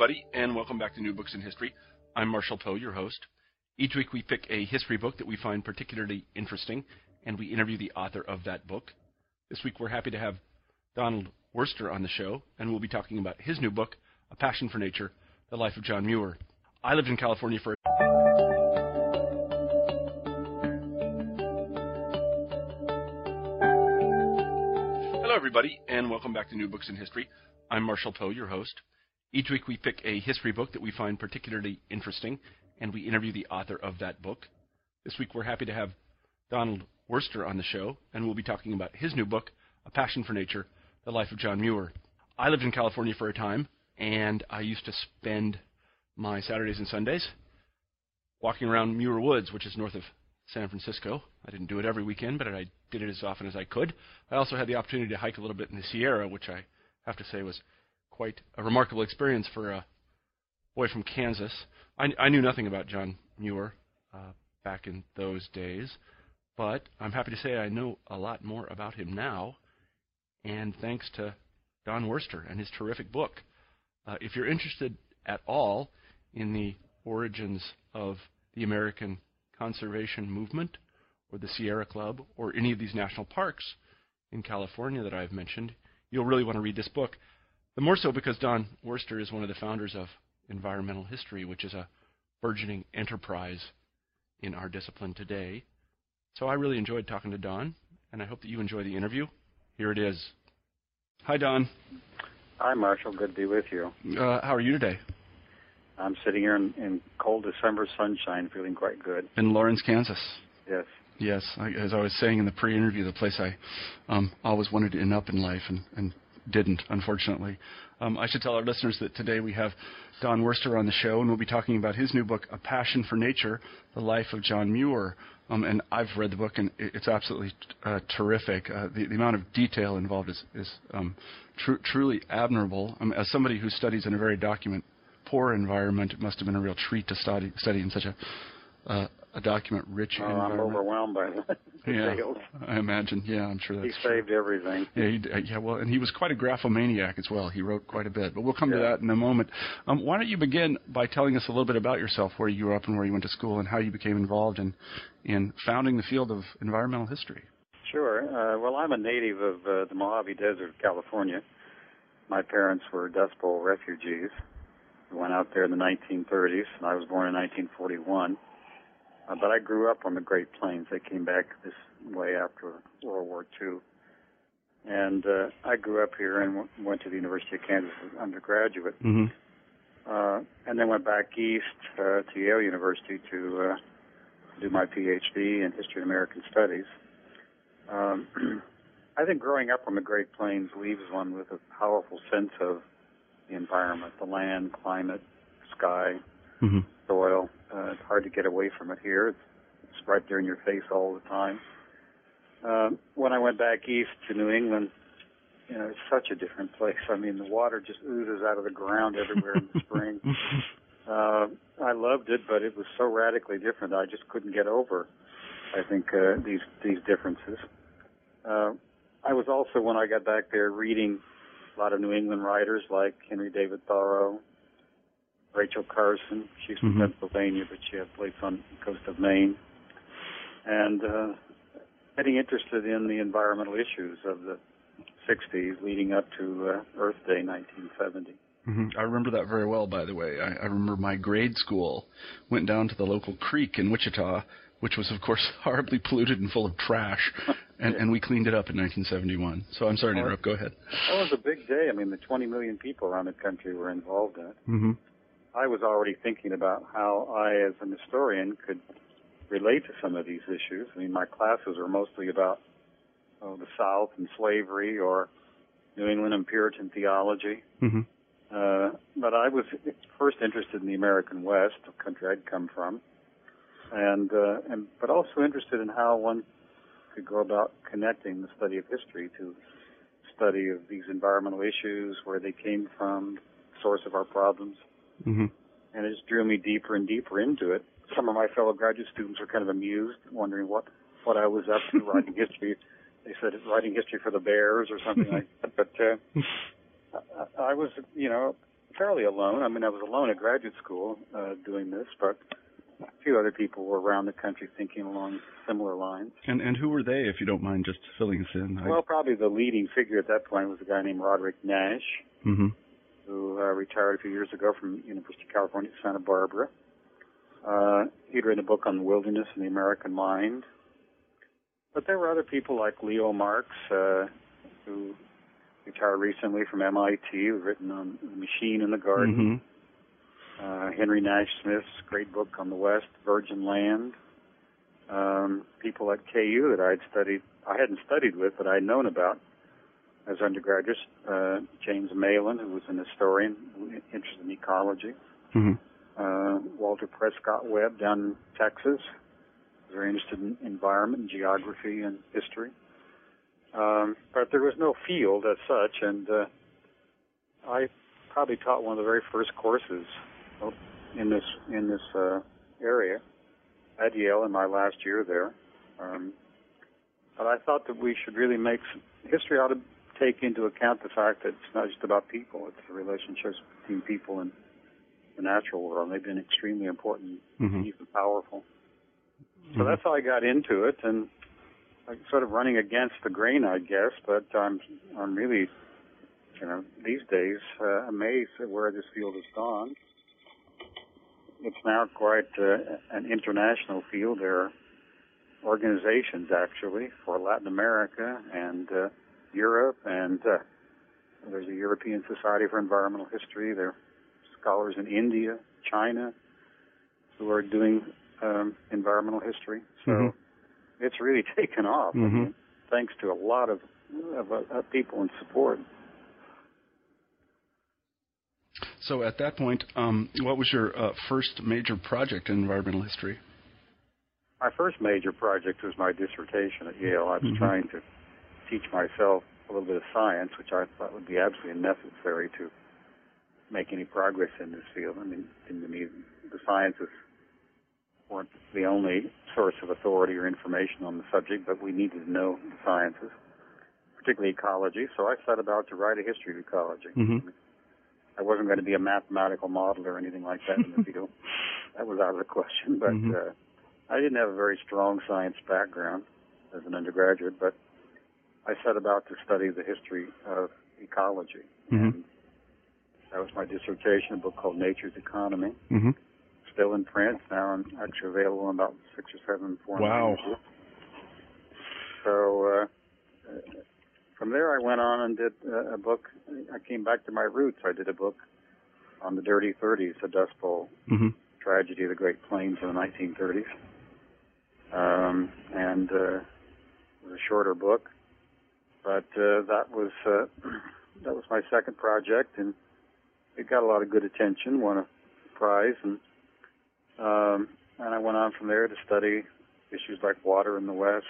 Everybody, and welcome back to New Books in History. I'm Marshall Poe, your host. Each week we pick a history book that we find particularly interesting, and we interview the author of that book. This week we're happy to have Donald Worster on the show, and we'll be talking about his new book, A Passion for Nature The Life of John Muir. I lived in California for Hello, everybody, and welcome back to New Books in History. I'm Marshall Poe, your host. Each week we pick a history book that we find particularly interesting, and we interview the author of that book. This week we're happy to have Donald Worster on the show, and we'll be talking about his new book, A Passion for Nature The Life of John Muir. I lived in California for a time, and I used to spend my Saturdays and Sundays walking around Muir Woods, which is north of San Francisco. I didn't do it every weekend, but I did it as often as I could. I also had the opportunity to hike a little bit in the Sierra, which I have to say was quite a remarkable experience for a boy from Kansas. I, I knew nothing about John Muir uh, back in those days, but I'm happy to say I know a lot more about him now, and thanks to Don Worster and his terrific book. Uh, if you're interested at all in the origins of the American conservation movement, or the Sierra Club, or any of these national parks in California that I've mentioned, you'll really want to read this book. The more so because Don Worster is one of the founders of environmental history, which is a burgeoning enterprise in our discipline today. So I really enjoyed talking to Don, and I hope that you enjoy the interview. Here it is. Hi, Don. Hi, Marshall. Good to be with you. Uh, how are you today? I'm sitting here in, in cold December sunshine, feeling quite good. In Lawrence, Kansas. Yes. Yes, I, as I was saying in the pre-interview, the place I um, always wanted to end up in life and, and didn't, unfortunately. Um, I should tell our listeners that today we have Don Worster on the show, and we'll be talking about his new book, A Passion for Nature: The Life of John Muir. Um, and I've read the book, and it's absolutely uh, terrific. Uh, the, the, amount of detail involved is, is um, tr- truly admirable. Um, as somebody who studies in a very document-poor environment, it must have been a real treat to study, study in such a a document rich oh. I'm overwhelmed by the yeah, details. I imagine. Yeah, I'm sure that's He saved true. everything. Yeah, he, yeah. Well, and he was quite a graphomaniac as well. He wrote quite a bit, but we'll come to that in a moment. Um, why don't you begin by telling us a little bit about yourself, where you grew up and where you went to school, and how you became involved in in founding the field of environmental history? Sure. Uh, well, I'm a native of uh, the Mojave Desert, California. My parents were Dust Bowl refugees. We went out there in the 1930s, and I was born in 1941. Uh, but I grew up on the Great Plains. They came back this way after World War II. And uh, I grew up here and w- went to the University of Kansas as an undergraduate. Mm-hmm. uh, and then went back east uh, to Yale University to uh, do my PhD in History and American Studies. Um, I think growing up on the Great Plains leaves one with a powerful sense of the environment, the land, climate, sky, Mm-hmm. soil. Uh, it's hard to get away from it here. It's, it's right there in your face all the time. Um, when I went back east to New England, you know, it's such a different place. I mean, the water just oozes out of the ground everywhere in the spring. Uh, I loved it, but it was so radically different. I just couldn't get over. I think uh, these these differences. Uh, I was also when I got back there reading a lot of New England writers like Henry David Thoreau, Rachel Carson. She's from Mhm. Pennsylvania, but she has a place on the coast of Maine. And uh, getting interested in the environmental issues of the 60s leading up to uh, Earth Day 1970. hmm I remember that very well, by the way. I, I remember my grade school went down to the local creek in Wichita, which was, of course, horribly polluted and full of trash, and, and we cleaned it up in 1971. So I'm sorry to interrupt. Go ahead. That was a big day. I mean, the 20 million people around the country were involved in it. Mm-hmm. I was already thinking about how I, as an historian, could relate to some of these issues. I mean, my classes were mostly about oh, the South and slavery or New England and Puritan theology. Mm-hmm. Uh, but I was first interested in the American West, the country I'd come from, and uh, and but also interested in how one could go about connecting the study of history to study of these environmental issues, where they came from, source of our problems, Mm-hmm. and it just drew me deeper and deeper into it. Some of my fellow graduate students were kind of amused, wondering what what I was up to writing history. They said writing history for the Bears or something like that. But uh, I, I was, you know, fairly alone. I mean, I was alone at graduate school uh, doing this, but a few other people were around the country thinking along similar lines. And and who were they, if you don't mind just filling us in? I- Well, probably the leading figure at that point was a guy named Roderick Nash, Mm-hmm. Who uh, retired a few years ago from University of California, Santa Barbara. Uh, he'd written a book on the wilderness and the American mind. But there were other people like Leo Marx, uh, who retired recently from MIT, who's written on the machine in the garden. Mm-hmm. Uh, Henry Nash Smith's great book on the West, Virgin Land. Um, people at KU that I'd studied, I hadn't studied with, but I'd known about as undergraduates. Uh, James Malin, who was an historian interested in ecology. Mm-hmm. Uh, Walter Prescott Webb down in Texas, very interested in environment, and geography, and history. Um, but there was no field as such, and uh, I probably taught one of the very first courses in this in this uh, area at Yale in my last year there. Um, but I thought that we should really make some, history ought to take into account the fact that it's not just about people; it's the relationships between people and the natural world. They've been extremely important, Mhm. even powerful. So that's how I got into it, and I'm sort of running against the grain, I guess. But I'm I'm really, you know, these days uh, amazed at where this field has gone. It's now quite uh, an international field. There are organizations actually for Latin America and uh, Europe, and uh, there's a European Society for Environmental History. There are scholars in India, China, who are doing um, environmental history. So Mhm. it's really taken off. I Mhm. mean, thanks to a lot of, of, of people in support. So at that point, um, what was your uh, first major project in environmental history? My first major project was my dissertation at Yale. I was Mhm. trying to teach myself a little bit of science, which I thought would be absolutely necessary to make any progress in this field. I mean, to me, the sciences weren't the only source of authority or information on the subject, but we needed to know the sciences, particularly ecology. So I set about to write a history of ecology. Mhm. I wasn't going to be a mathematical modeler or anything like that in the field. That was out of the question. But Mhm. uh, I didn't have a very strong science background as an undergraduate, but I set about to study the history of ecology. Mhm. And that was my dissertation, a book called Nature's Economy, Mm-hmm. still in print now and actually available in about six or seven forms. Wow. So uh, uh, from there, I went on and did uh, a book. I came back to my roots. I did a book on the Dirty 30s, the Dust Bowl Mm-hmm. tragedy of the Great Plains in the 1930s, um, and uh, it was a shorter book. But uh, that was uh, that was my second project, and it got a lot of good attention. Won a prize, and um, and I went on from there to study issues like water in the West,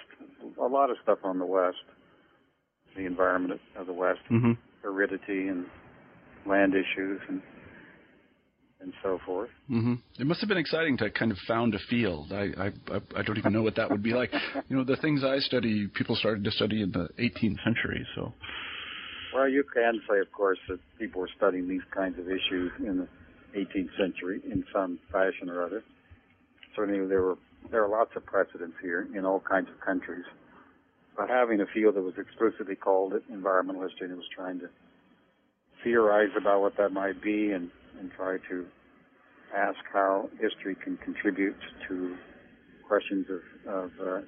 a lot of stuff on the West, the environment of the West, Mm-hmm. aridity and land issues, and and so forth. Mm-hmm. It must have been exciting to kind of found a field. I, I I don't even know what that would be like. You know, the things I study, people started to study in the 18th century. So. Well, you can say, of course, that people were studying these kinds of issues in the 18th century in some fashion or other. Certainly, there were there are lots of precedents here in all kinds of countries. But having a field that was explicitly called environmental history and was trying to theorize about what that might be and, and try to ask how history can contribute to questions of, of uh,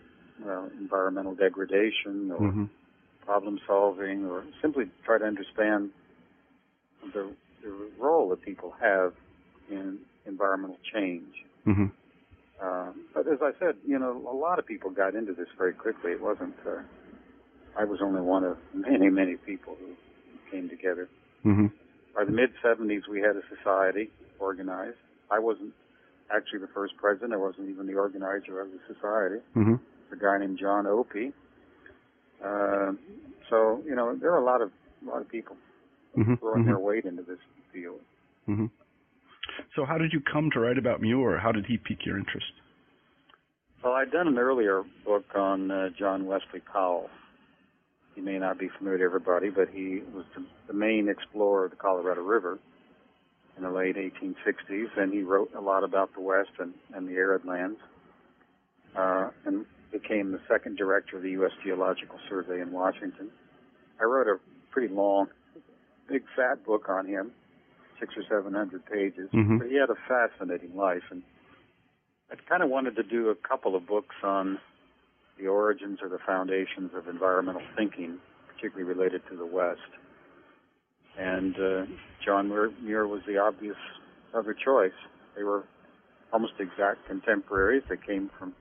well, environmental degradation or Mm-hmm. problem solving or simply try to understand the, the role that people have in environmental change. Mm-hmm. Uh, but as I said, you know, a lot of people got into this very quickly. It wasn't. Uh, I was only one of many, many people who came together. Mm-hmm. By the mid 70s, we had a society organized. I wasn't actually the first president. I wasn't even the organizer of the society. Mm-hmm. A guy named John Opie. Uh, so you know, there are a lot of a lot of people Mm-hmm. throwing their weight into this field. Mm-hmm. So, how did you come to write about Muir? How did he pique your interest? Well, I'd done an earlier book on uh, John Wesley Powell. He may not be familiar to everybody, but he was the, the main explorer of the Colorado River in the late 1860s, and he wrote a lot about the West and, and the arid lands, uh, and became the second director of the U.S. Geological Survey in Washington. I wrote a pretty long, big fat book on him, six or seven hundred pages, Mhm. but he had a fascinating life, and I kind of wanted to do a couple of books on the origins or the foundations of environmental thinking, particularly related to the West. And uh, John Muir, was the obvious other choice. They were almost exact contemporaries. They came from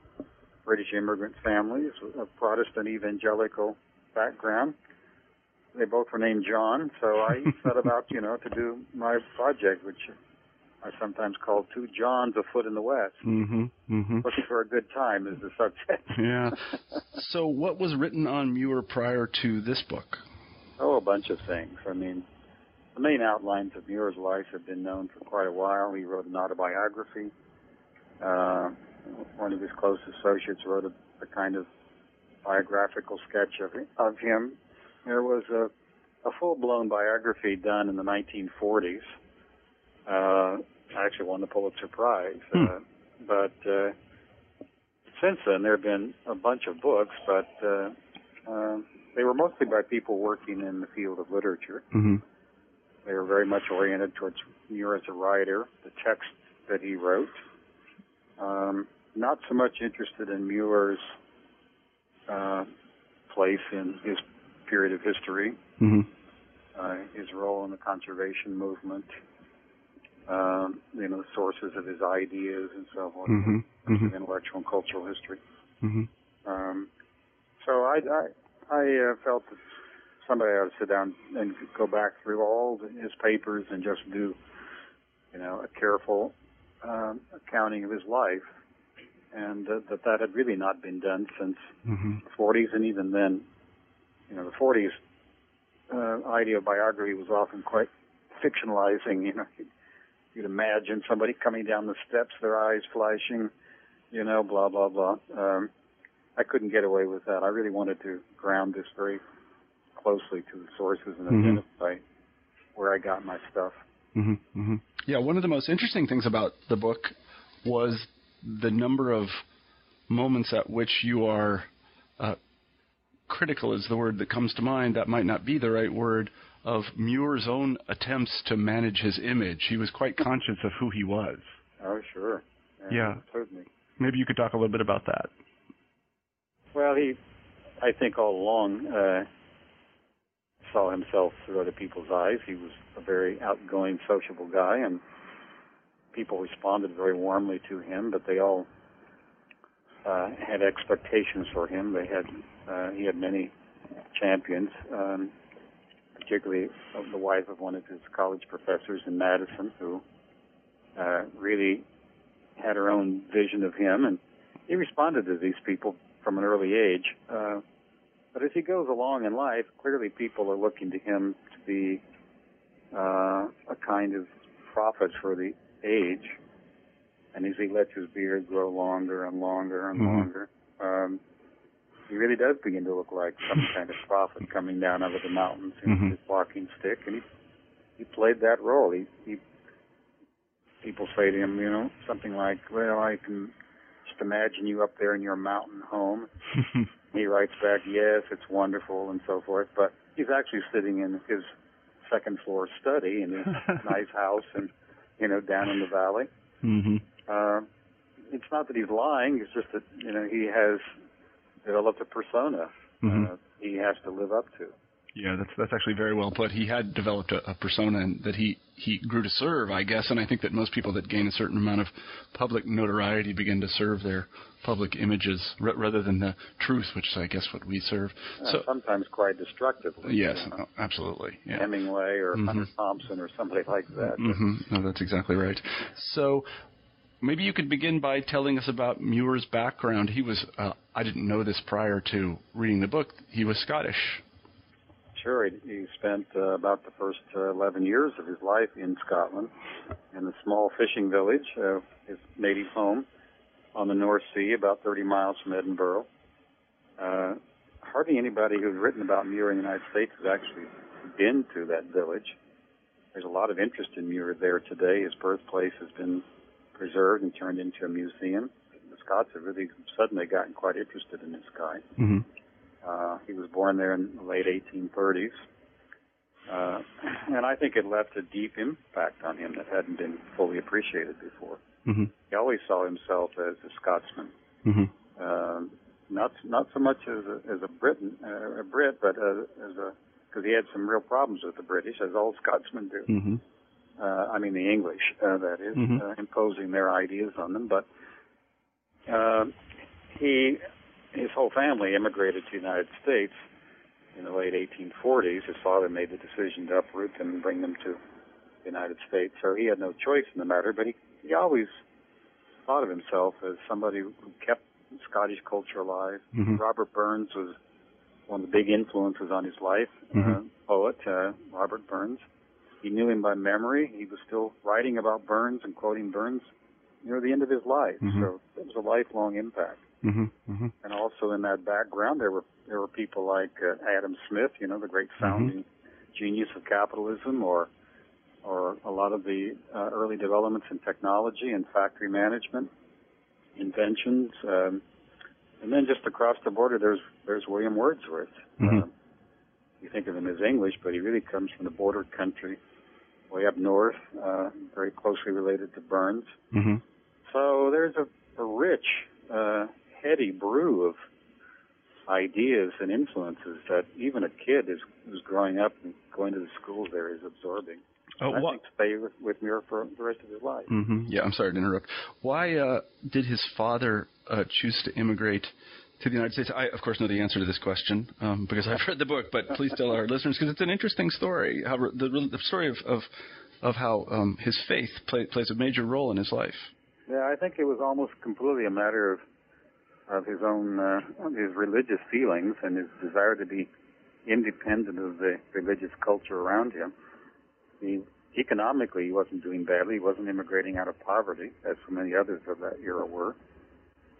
British immigrant families a Protestant evangelical background. They both were named John, so I set about, you know, to do my project, which I sometimes called Two Johns Afoot in the West. Mm-hmm. Mm-hmm. Looking for a good time is the subject. Yeah. So, what was written on Muir prior to this book? Oh, a bunch of things. I mean, the main outlines of Muir's life have been known for quite a while. He wrote an autobiography. Uh, one of his close associates wrote a, a kind of biographical sketch of, of him. There was a, a full-blown biography done in the 1940s. Uh, I actually won the Pulitzer Prize. Hmm. Uh, but uh, since then, there have been a bunch of books, but uh, uh, they were mostly by people working in the field of literature. Mm-hmm. They were very much oriented towards Muir as a writer, the text that he wrote. Um, not so much interested in Muir's uh, place in his period of history, Mm-hmm. uh, his role in the conservation movement, um, you know, the sources of his ideas and so forth, Mm-hmm. Mm-hmm. intellectual and cultural history. Mm-hmm. Um, so I, I, I uh, felt that somebody ought to sit down and go back through all the, his papers and just do, you know, a careful um, accounting of his life, and uh, that that had really not been done since Mm-hmm. the 40s, and even then, you know, the 40s uh, idea of biography was often quite fictionalizing. You know, you'd, imagine somebody coming down the steps, their eyes flashing, you know, blah blah blah. Um, I couldn't get away with that. I really wanted to ground this very closely to the sources and Mhm. identify where I got my stuff. Mm-hmm. Mm-hmm. Yeah, one of the most interesting things about the book was the number of moments at which you are uh, critical is the word that comes to mind. That might not be the right word. Of Muir's own attempts to manage his image, he was quite conscious of who he was. Oh, sure. Yeah. Certainly. Maybe you could talk a little bit about that. Well, he, I think all along, uh, saw himself through other people's eyes. He was a very outgoing, sociable guy, and people responded very warmly to him, but they all uh, had expectations for him. They had, uh, he had many champions, um, particularly of the wife of one of his college professors in Madison, who uh, really had her own vision of him, and he responded to these people from an early age. Uh, but as he goes along in life, clearly people are looking to him to be uh, a kind of prophet for the age. And as he lets his beard grow longer and longer and Mhm. longer, um, he really does begin to look like some kind of prophet coming down out of the mountains in Mhm. his walking stick. And he he played that role. He, he people say to him, you know, something like, "Well, I can just imagine you up there in your mountain home." He writes back, "Yes, it's wonderful," and so forth. But he's actually sitting in his second floor study in his nice house, and you know, down in the valley. mm-hmm. Uh, it's not that he's lying; it's just that you know he has developed a persona Mhm. uh, he has to live up to. Yeah, that's that's actually very well put. He had developed a, a persona that he he grew to serve, I guess, and I think that most people that gain a certain amount of public notoriety begin to serve their public images r- rather than the truth, which is, I guess, what we serve. Uh, so sometimes quite destructively. yes, you know, absolutely. Yeah. Hemingway or Mhm. Hunter Thompson or somebody like that. hmm No, that's exactly right. So maybe you could begin by telling us about Muir's background. He was, uh, I didn't know this prior to reading the book, he was Scottish. Sure, he, spent uh, about the first uh, 11 years of his life in Scotland in a small fishing village, uh, his native home on the North Sea, about 30 miles from Edinburgh. Uh, hardly anybody who's written about Muir in the United States has actually been to that village. There's a lot of interest in Muir there today. His birthplace has been preserved and turned into a museum. The Scots have really suddenly gotten quite interested in this guy. Mm-hmm. Uh, he was born there in the late 1830s. Uh, and I think it left a deep impact on him that hadn't been fully appreciated before. Mm-hmm. He always saw himself as a Scotsman, Mm-hmm. um, not not so much as a, as a Briton, uh, a Brit, but uh, as a because he had some real problems with the British, as all Scotsmen do. Mm-hmm. Uh, I mean the English, uh, that is, Mhm. uh, imposing their ideas on them. But uh, he, his whole family immigrated to the United States in the late 1840s. His father made the decision to uproot them and bring them to the United States. So he had no choice in the matter. But he, he always thought of himself as somebody who kept Scottish culture alive. Mhm. Robert Burns was one of the big influences on his life. Uh, Mhm. poet uh, Robert Burns. He knew him by memory. He was still writing about Burns and quoting Burns near the end of his life. Mhm. So it was a lifelong impact. Mm-hmm. Mm-hmm. And also in that background, there were there were people like uh, Adam Smith, you know, the great founding genius of capitalism, or or a lot of the uh, early developments in technology and factory management, inventions. Um, and then just across the border, there's there's William Wordsworth. Uh, you think of him as English, but he really comes from the border country, way up north, uh, very closely related to Burns. Mm-hmm. So there's a, a rich, uh, heady brew of ideas and influences that even a kid is who's growing up and going to the schools there is absorbing. Oh, I think stay with, with Muir for the rest of his life. Mm-hmm. Yeah, I'm sorry to interrupt. Why uh, did his father uh, choose to immigrate to the United States? I, of course, know the answer to this question um, because I've read the book. But please tell our listeners because it's an interesting story. How the, the story of of, of how um, his faith play, plays a major role in his life. Yeah, I think it was almost completely a matter of of his own uh, his religious feelings and his desire to be independent of the religious culture around him. He economically he wasn't doing badly. He wasn't immigrating out of poverty, as so many others of that era were.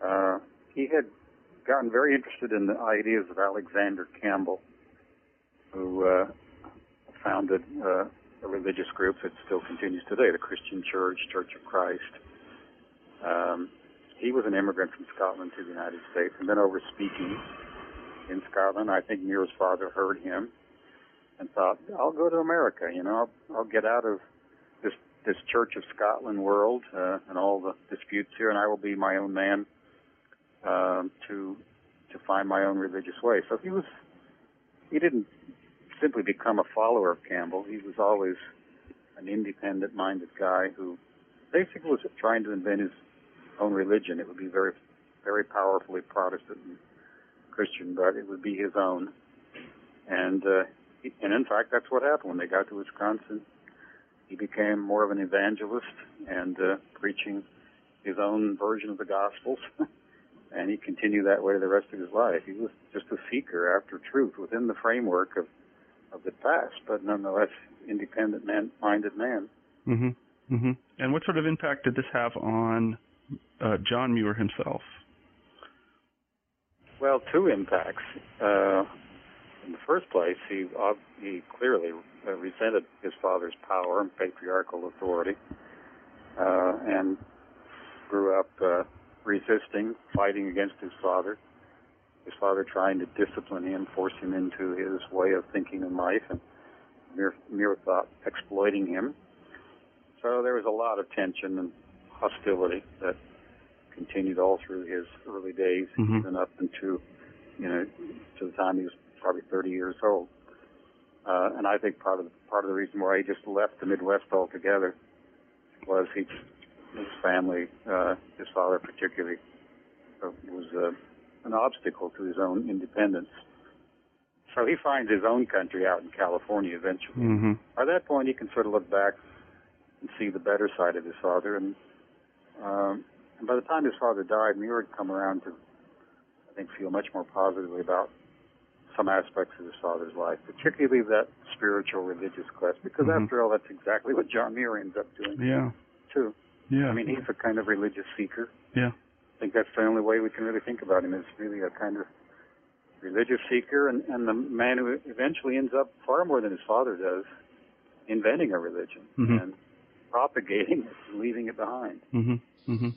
Uh, he had gotten very interested in the ideas of Alexander Campbell, who uh, founded uh, a religious group that still continues today, the Christian Church, Church of Christ. Um, he was an immigrant from Scotland to the United States and then over speaking in Scotland. I think Muir's father heard him and thought, I'll go to America, you know, I'll, I'll get out of this, this Church of Scotland world, uh, and all the disputes here and I will be my own man, um, to, to find my own religious way. So he was, he didn't simply become a follower of Campbell. He was always an independent minded guy who basically was trying to invent his own religion. It would be very, very powerfully Protestant and Christian, but it would be his own. And, uh, he- and in fact, that's what happened when they got to Wisconsin. He became more of an evangelist and, uh, preaching his own version of the Gospels. and he continued that way the rest of his life. He was just a seeker after truth within the framework of, of the past, but nonetheless independent man, minded man. Mm-hmm. Mm-hmm. And what sort of impact did this have on uh, John Muir himself? Well, two impacts. Uh, in the first place, he uh, he clearly uh, resented his father's power and patriarchal authority, uh, and grew up uh, resisting, fighting against his father. His father trying to discipline him, force him into his way of thinking in life, and Muir, Muir thought exploiting him. So there was a lot of tension and hostility that continued all through his early days, Mhm. even up into, you know, to the time he was probably 30 years old. Uh, and I think part of the, part of the reason why he just left the Midwest altogether was he, his family, uh, his father particularly, uh, was uh, an obstacle to his own independence. So he finds his own country out in California eventually. Mm-hmm. By that point, he can sort of look back and see the better side of his father. And, um, and by the time his father died, Muir had come around to, I think, feel much more positively about some aspects of his father's life, particularly that spiritual religious quest, because Mhm. after all, that's exactly what John Muir ends up doing Yeah. too. Yeah. I mean, he's a kind of religious seeker. yeah. I think that's the only way we can really think about him is really a kind of religious seeker and, and the man who eventually ends up far more than his father does inventing a religion Mhm. and propagating it and leaving it behind. Mm-hmm. Mm-hmm.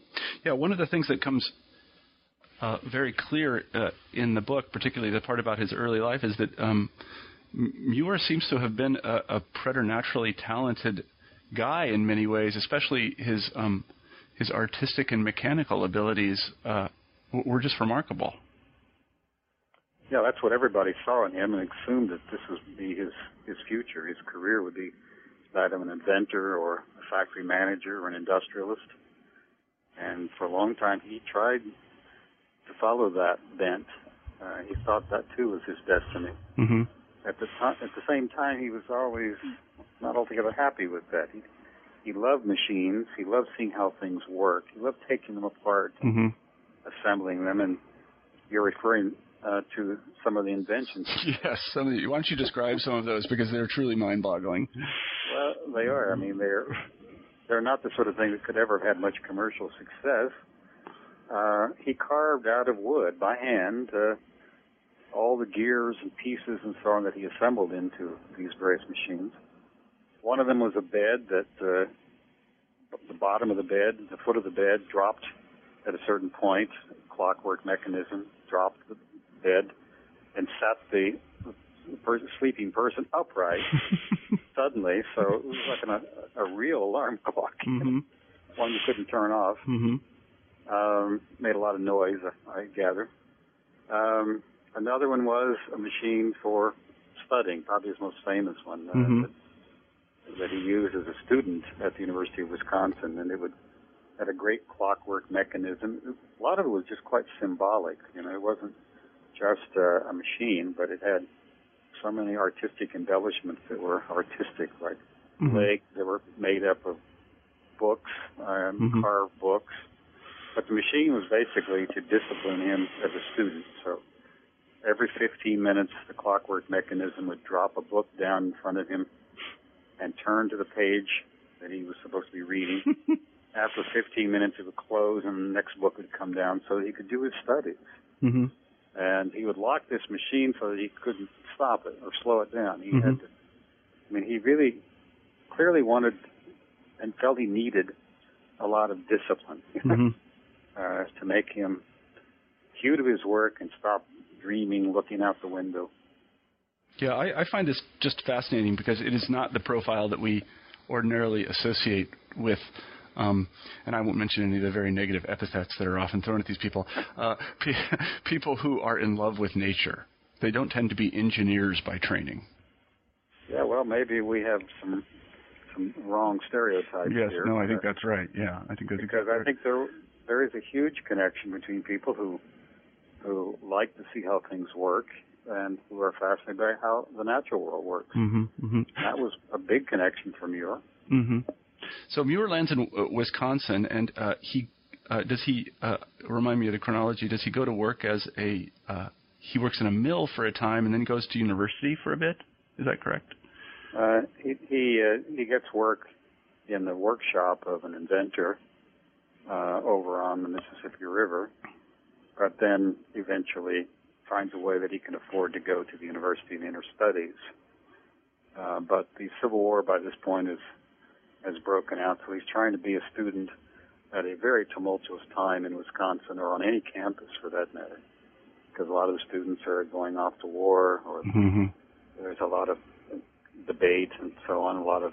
Yeah, one of the things that comes uh, very clear uh, in the book, particularly the part about his early life, is that um, Muir seems to have been a, a preternaturally talented guy in many ways, especially his um, his artistic and mechanical abilities uh, were just remarkable. Yeah, that's what everybody saw in him and assumed that this would be his his future. His career would be that of an inventor or a factory manager or an industrialist. And for a long time, he tried to follow that bent. Uh, he thought that too was his destiny. Mm-hmm. At the time, at the same time, he was always not altogether happy with that. He he loved machines. He loved seeing how things work. He loved taking them apart, Mm-hmm. assembling them, and you're referring uh, to some of the inventions Yes. Some of the, why don't you describe some of those because they're truly mind-boggling. Well, they are. I mean, they're they're not the sort of thing that could ever have had much commercial success. Uh, he carved out of wood by hand uh, all the gears and pieces and so on that he assembled into these various machines. One of them was a bed that uh, the bottom of the bed, the foot of the bed, dropped at a certain point. Clockwork mechanism dropped the bed and sat the, the person, sleeping person upright suddenly, so it was like an, a, a real alarm clock, mm-hmm. one you couldn't turn off. Mm-hmm. Um, made a lot of noise, I, I gather. Um, another one was a machine for studying, probably his most famous one, uh, Mhm. That, he used as a student at the University of Wisconsin, and it would had a great clockwork mechanism. A lot of it was just quite symbolic, you know, it wasn't just uh, a machine, but it had so many artistic embellishments that were artistic, like Mm-hmm. legs that were made up of books, um, Mhm. carved books. But the machine was basically to discipline him as a student. So every 15 minutes, the clockwork mechanism would drop a book down in front of him and turn to the page that he was supposed to be reading. After 15 minutes, it would close and the next book would come down so that he could do his studies. Mm-hmm. And he would lock this machine so that he couldn't stop it or slow it down. He Mhm. had to, I mean, he really clearly wanted and felt he needed a lot of discipline Mm-hmm. uh, to make him hew to his work and stop dreaming, looking out the window. Yeah, I, I find this just fascinating because it is not the profile that we ordinarily associate with, um, and I won't mention any of the very negative epithets that are often thrown at these people, uh, pe- people who are in love with nature. They don't tend to be engineers by training. Yeah, well, maybe we have some some wrong stereotypes Yes, here. no, I think that's right. Yeah, I think that's because exactly I think there there is a huge connection between people who who like to see how things work and who are fascinated by how the natural world works. Mm-hmm, mm-hmm. That was a big connection for Muir. Mm-hmm. So Muir lands in Wisconsin, and uh, he uh, does he uh, remind me of the chronology? Does he go to work as a uh, he works in a mill for a time, and then goes to university for a bit? Is that correct? Uh, he he, uh, he gets work in the workshop of an inventor uh, over on the Mississippi River, but then eventually finds a way that he can afford to go to the university and enter studies. Uh, but the Civil War by this point is has broken out, so he's trying to be a student at a very tumultuous time in Wisconsin or on any campus for that matter, because a lot of the students are going off to war or Mm-hmm. there's a lot of debate and so on, a lot of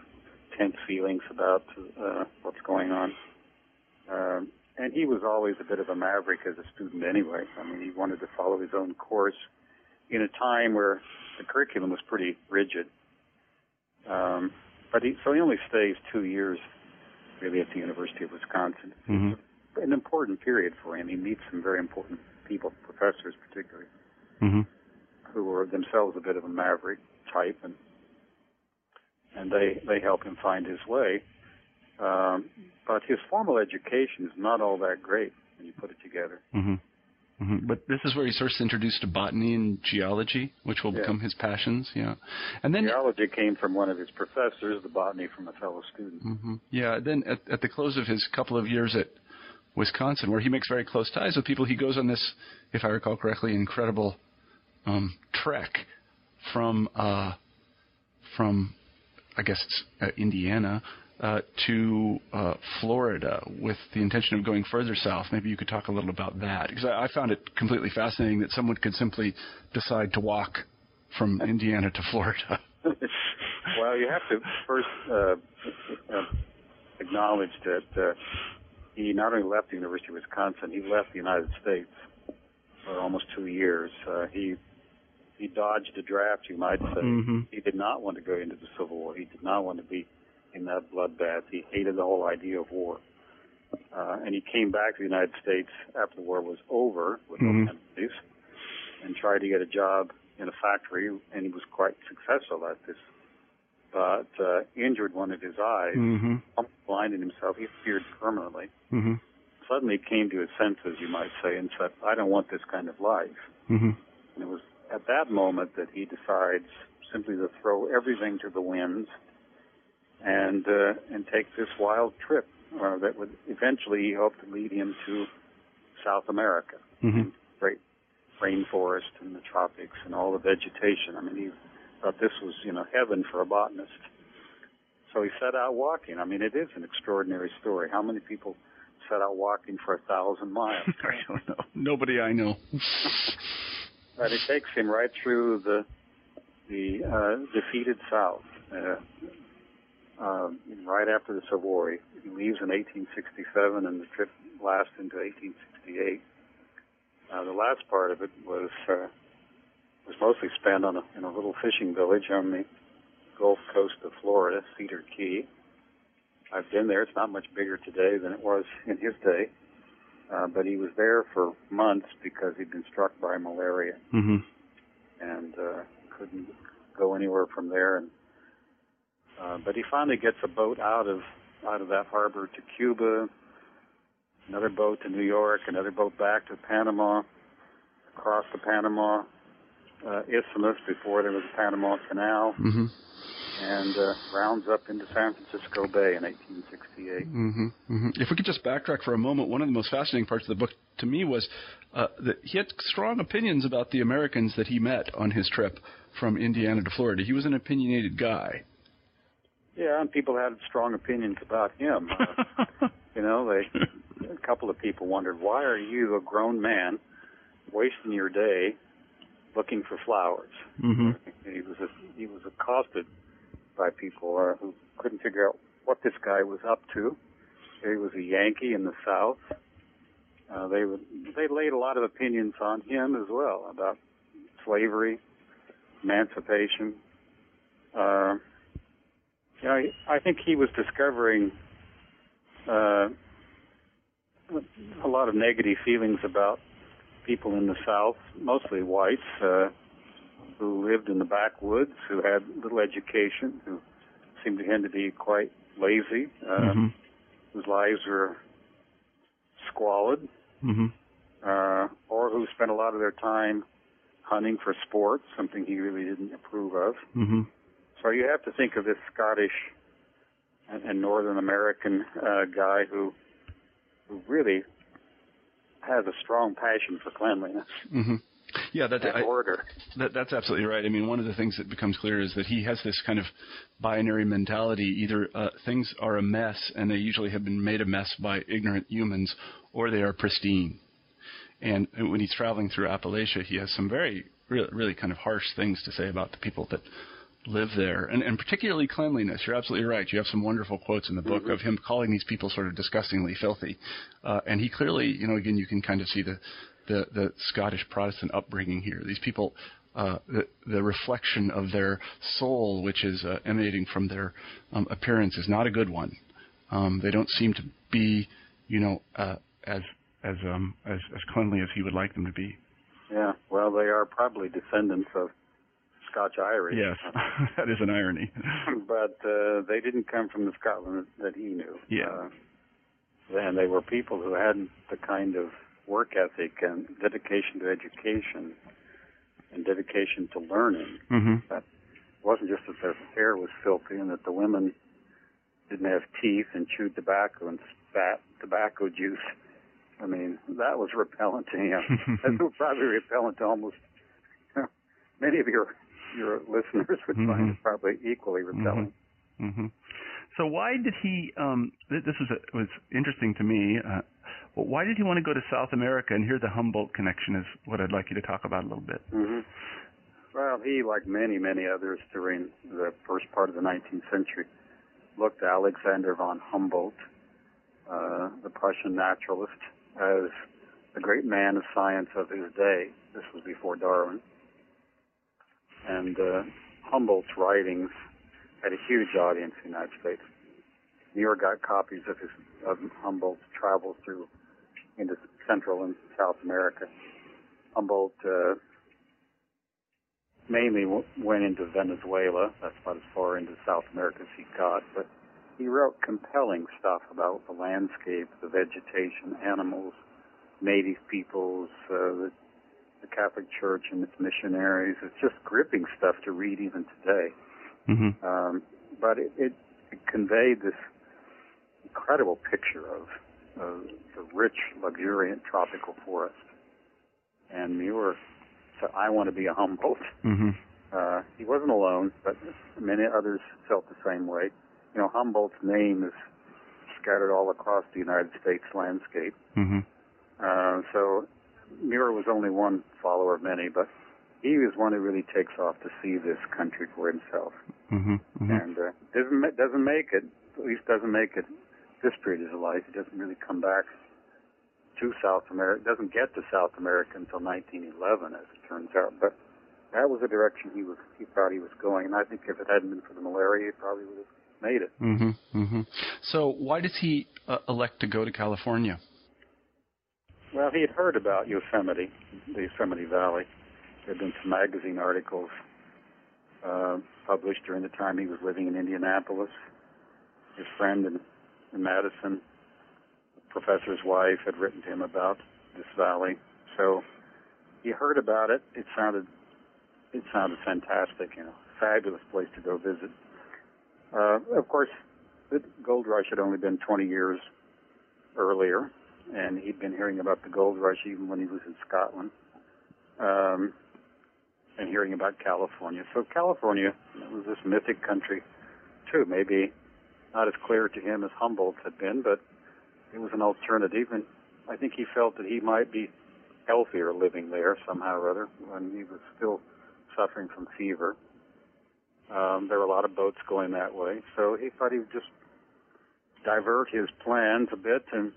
tense feelings about uh, what's going on. Um, and he was always a bit of a maverick as a student anyway. I mean, he wanted to follow his own course in a time where the curriculum was pretty rigid. but he so he only stays two years really at the University of Wisconsin. Mm-hmm. An important period for him. He meets some very important people, professors particularly, Mm-hmm. who were themselves a bit of a maverick type, and and they they help him find his way. Um, but his formal education is not all that great when you put it together. Mm-hmm. Mm-hmm. But this is where he's first introduced to botany and geology, which will Yeah. become his passions. Yeah, and then Geology came from one of his professors, the botany from a fellow student. hmm Yeah, then at, at the close of his couple of years at Wisconsin, where he makes very close ties with people, he goes on this, if I recall correctly, incredible um, trek from uh, from I guess it's uh, Indiana uh, to uh, Florida with the intention of going further south. Maybe you could talk a little about that because I, I found it completely fascinating that someone could simply decide to walk from Indiana to Florida. well, you have to first uh, uh, acknowledge that uh, he not only left the University of Wisconsin, he left the United States for almost two years. Uh, he he dodged a draft, you might say. Mhm. He did not want to go into the Civil War. He did not want to be in that bloodbath. He hated the whole idea of war. Uh, and he came back to the United States after the war was over with Mhm. no penalties and tried to get a job in a factory, and he was quite successful at this. But uh, injured one of his eyes, mm-hmm. blinded himself. He feared permanently. Mm-hmm. Suddenly came to his senses, you might say, and said, "I don't want this kind of life." Mm-hmm. And it was at that moment that he decides simply to throw everything to the winds and uh, and take this wild trip uh, that would eventually he hoped to lead him to South America, Mm-hmm. great rainforest and the tropics and all the vegetation. I mean, he thought this was you know heaven for a botanist. So he set out walking. I mean, it is an extraordinary story. How many people set out walking for a thousand miles? I don't know. Nobody I know. But it takes him right through the the uh, defeated South. Uh, um, right after the Civil War, he, he leaves in 1867, and the trip lasts into 1868. Uh, the last part of it was uh, was mostly spent on a, in a little fishing village on the Gulf Coast of Florida, Cedar Key. I've been there. It's not much bigger today than it was in his day. Uh, but he was there for months because he'd been struck by malaria Mm-hmm. and uh, couldn't go anywhere from there. And uh, but he finally gets a boat out of out of that harbor to Cuba, another boat to New York, another boat back to Panama, across the Panama uh, Isthmus before there was a Panama Canal, Mm-hmm. and uh, rounds up into San Francisco Bay in 1868. Mm-hmm. Mm-hmm. If we could just backtrack for a moment, one of the most fascinating parts of the book to me was uh, that he had strong opinions about the Americans that he met on his trip from Indiana to Florida. He was an opinionated guy. Yeah, and people had strong opinions about him. Uh, you know, they a couple of people wondered why are you, a grown man, wasting your day looking for flowers? mm-hmm. He was a, he was accosted by people uh, who couldn't figure out what this guy was up to. He was a Yankee in the South. Uh, they would they laid a lot of opinions on him as well about slavery, emancipation. Uh, you know, I think he was discovering uh, a lot of negative feelings about people in the South, mostly whites, uh, who lived in the backwoods, who had little education, who seemed to him to be quite lazy, uh, Mm-hmm. whose lives were squalid, Mm-hmm. uh, or who spent a lot of their time hunting for sport, something he really didn't approve of. Mm-hmm. So you have to think of this Scottish and, and Northern American uh, guy who who really has a strong passion for cleanliness Mm-hmm. Yeah, that, I, order. that that's absolutely right. I mean, one of the things that becomes clear is that he has this kind of binary mentality. Either uh, things are a mess, and they usually have been made a mess by ignorant humans, or they are pristine. And when he's traveling through Appalachia, he has some very, really, really kind of harsh things to say about the people that live there, and, and particularly cleanliness. You're absolutely right. You have some wonderful quotes in the book of him calling these people sort of disgustingly filthy, uh, and he clearly, you know, again, you can kind of see the the, the Scottish Protestant upbringing here. These people, uh, the, the, reflection of their soul, which is uh, emanating from their um, appearance, is not a good one. Um, they don't seem to be, you know, uh, as as um, as as cleanly as he would like them to be. Yeah, well, they are probably descendants of Scotch Irish. Yes, that is an irony. but uh, they didn't come from the Scotland that he knew. Yeah. Uh, and they were people who hadn't the kind of work ethic and dedication to education and dedication to learning. Mm-hmm. That wasn't just that their hair was filthy and that the women didn't have teeth and chewed tobacco and spat tobacco juice. I mean, that was repellent to him. that was probably repellent to almost many of your your listeners would mm-hmm. find it probably equally repelling. Mm-hmm. mm-hmm. So why did he? Um, th- this was a, was interesting to me. Uh, well, why did he want to go to South America? And here, the Humboldt connection is what I'd like you to talk about a little bit. Mm-hmm. Well, he, like many, many others during the first part of the 19th century, looked to Alexander von Humboldt, uh, the Prussian naturalist, as the great man of science of his day. This was before Darwin. And uh, Humboldt's writings had a huge audience in the United States. York got copies of his of Humboldt's travels through into Central and South America. Humboldt uh, mainly w- went into Venezuela. That's about as far into South America as he got. But he wrote compelling stuff about the landscape, the vegetation, animals, native peoples, uh, the, the Catholic Church and its missionaries. It's just gripping stuff to read even today. Mm-hmm. Um, but it, it, it conveyed this incredible picture of uh, the rich, luxuriant tropical forest. And Muir said, I want to be a Humboldt. Mm-hmm. Uh, he wasn't alone, but many others felt the same way. You know, Humboldt's name is scattered all across the United States landscape. Mm-hmm. Uh, so Muir was only one follower of many, but he was one who really takes off to see this country for himself. Mm-hmm. Mm-hmm. And uh, doesn't doesn't make it, at least doesn't make it this period of his life. He doesn't really come back to South America. Doesn't get to South America until 1911, as it turns out. But that was the direction he was. He thought he was going. And I think if it hadn't been for the malaria, he probably would have made it. Mm-hmm. Mm-hmm. So why does he uh, elect to go to California? Well, he had heard about Yosemite, the Yosemite Valley. There had been some magazine articles uh, published during the time he was living in Indianapolis. His friend in, in Madison, professor's wife, had written to him about this valley. So he heard about it. It sounded it sounded fantastic, you know, fabulous place to go visit. Uh, of course, the gold rush had only been 20 years earlier, and he'd been hearing about the gold rush even when he was in Scotland, um, and hearing about California. So California was this mythic country, too. Maybe not as clear to him as Humboldt had been, but it was an alternative, and I think he felt that he might be healthier living there somehow or other when he was still suffering from fever. Um, there were a lot of boats going that way, so he thought he would just divert his plans a bit and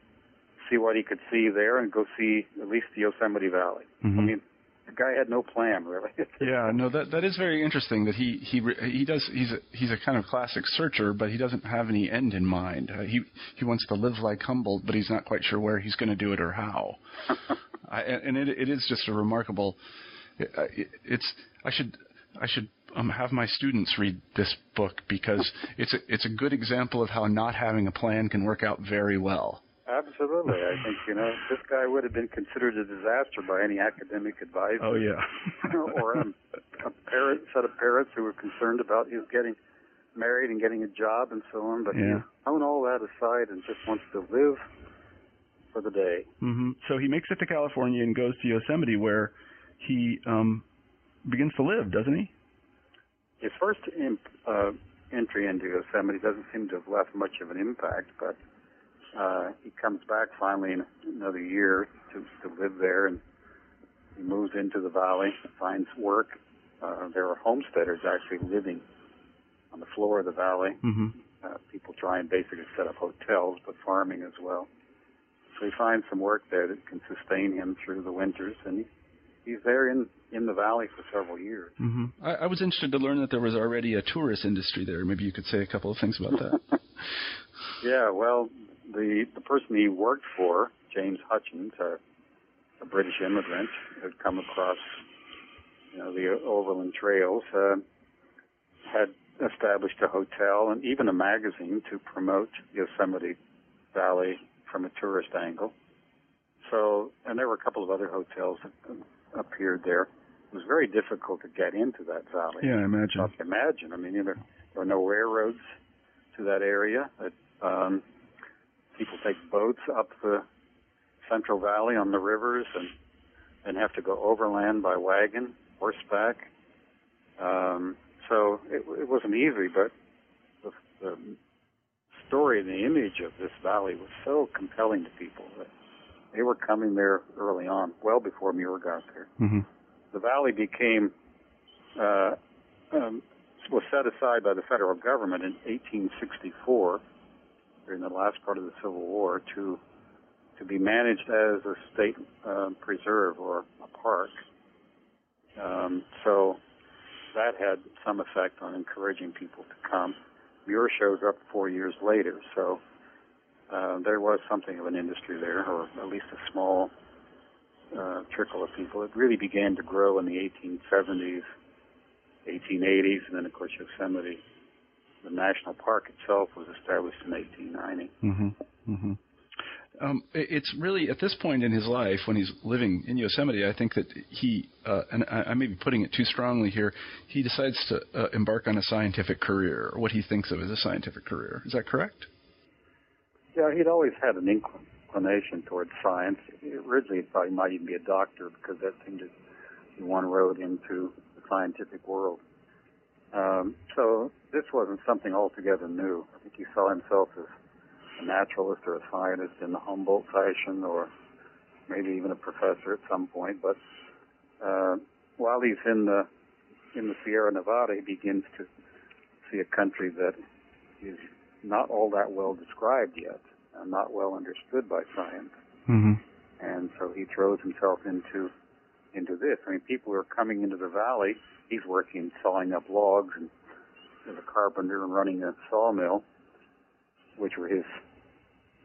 see what he could see there and go see at least the Yosemite Valley. Mm-hmm. I mean, the guy had no plan really. yeah, no, that that is very interesting. That he he he does he's a he's a kind of classic searcher, but he doesn't have any end in mind. Uh, he he wants to live like Humboldt, but he's not quite sure where he's going to do it or how. I, and it it is just a remarkable. It, it's I should I should um, have my students read this book because it's a it's a good example of how not having a plan can work out very well. Absolutely. I think, you know, this guy would have been considered a disaster by any academic advisor. Oh, yeah. or a, a parent, set of parents who were concerned about his getting married and getting a job and so on. But yeah. he's thrown all that aside and just wants to live for the day. Mm-hmm. So he makes it to California and goes to Yosemite where he um, begins to live, doesn't he? His first imp, uh, entry into Yosemite doesn't seem to have left much of an impact, but uh, he comes back finally in another year to, to live there, and he moves into the valley, finds work. Uh, there are homesteaders actually living on the floor of the valley. Mm-hmm. Uh, people try and basically set up hotels, but farming as well. So he finds some work there that can sustain him through the winters, and he, he's there in in the valley for several years. Mm-hmm. I, I, was interested to learn that there was already a tourist industry there. Maybe you could say a couple of things about that. yeah, well, the the person he worked for, James Hutchings, a, a British immigrant, had come across you know the overland trails, uh, had established a hotel and even a magazine to promote Yosemite Valley from a tourist angle. So, and there were a couple of other hotels that appeared there. It was very difficult to get into that valley. Yeah, I imagine. I imagine. I mean, you know, there were no railroads to that area. It, um, people take boats up the Central Valley on the rivers and and have to go overland by wagon, horseback. Um, so it, it wasn't easy, but the, the story and the image of this valley was so compelling to people that they were coming there early on, well before Muir got there. Mm-hmm. The valley became uh, um, was set aside by the federal government in 1864 during the last part of the Civil War to to be managed as a state uh, preserve or a park. Um, so that had some effect on encouraging people to come. Muir shows up four years later, so uh, there was something of an industry there, or at least a small uh, trickle of people. It really began to grow in the 1870s, 1880s, and then of course Yosemite, the national park itself, was established in 1890. Mm-hmm. Mm-hmm. Um, it's really at this point in his life when he's living in Yosemite. I think that he, uh, and I, I, may be putting it too strongly here, he decides to uh, embark on a scientific career, or what he thinks of as a scientific career. Is that correct? Yeah, he'd always had an inclination towards science. Originally, he thought he might even be a doctor because that seemed to be one road into the scientific world. Um, so this wasn't something altogether new. I think he saw himself as a naturalist or a scientist in the Humboldt fashion, or maybe even a professor at some point. But uh, while he's in the in the Sierra Nevada, he begins to see a country that is not all that well described yet and not well understood by science. Mm-hmm. And so he throws himself into into this. I mean, people are coming into the valley. He's working sawing up logs and as a carpenter and running a sawmill, which were his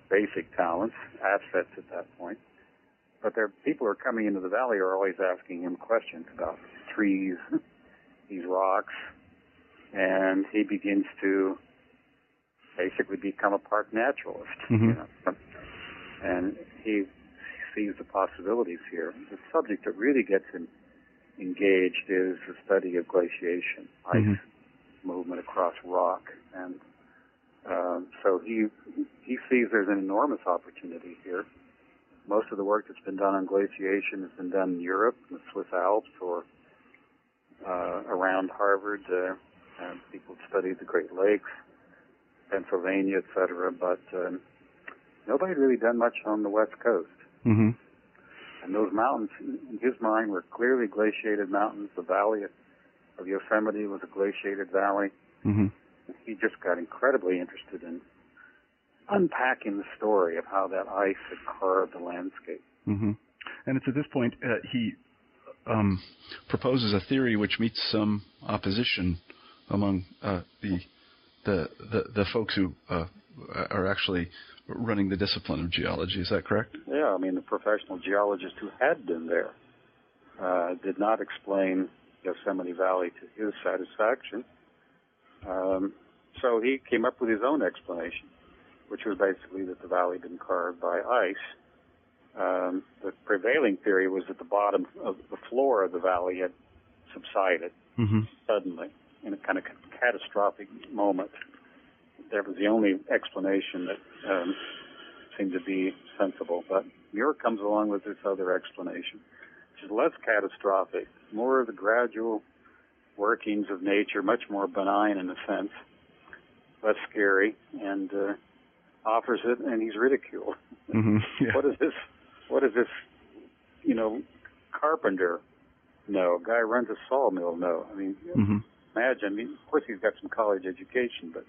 basic talents, assets at that point. But there, people are coming into the valley are always asking him questions about trees, these rocks, and he begins to basically become a park naturalist. Mm-hmm. You know? And he sees the possibilities here. The subject that really gets him engaged is the study of glaciation, ice mm-hmm. movement across rock, and um, so he he sees there's an enormous opportunity here. Most of the work that's been done on glaciation has been done in Europe, in the Swiss Alps, or uh, around Harvard. Uh, people studied the Great Lakes. Pennsylvania, etc. But um, nobody really done much on the West Coast. Mm-hmm. And those mountains, in his mind, were clearly glaciated mountains. The valley of Yosemite was a glaciated valley. Mm-hmm. He just got incredibly interested in unpacking the story of how that ice had carved the landscape. Mm-hmm. And it's at this point uh, he um, proposes a theory which meets some opposition among uh, the the, the, the folks who uh, are actually running the discipline of geology. Is that correct? Yeah, I mean, the professional geologist who had been there uh, did not explain Yosemite Valley to his satisfaction. Um, so he came up with his own explanation, which was basically that the valley had been carved by ice. Um, the prevailing theory was that the bottom of the floor of the valley had subsided mm-hmm. suddenly in a kind of catastrophic moment. That was the only explanation that um, seemed to be sensible. But Muir comes along with this other explanation, which is less catastrophic, more of the gradual workings of nature, much more benign in a sense, less scary, and uh, offers it, and he's ridiculed. Mm-hmm. Yeah. what is this? What is this? You know, carpenter know? Guy runs a sawmill know? I mean, mm-hmm imagine. I mean, of course, he's got some college education, but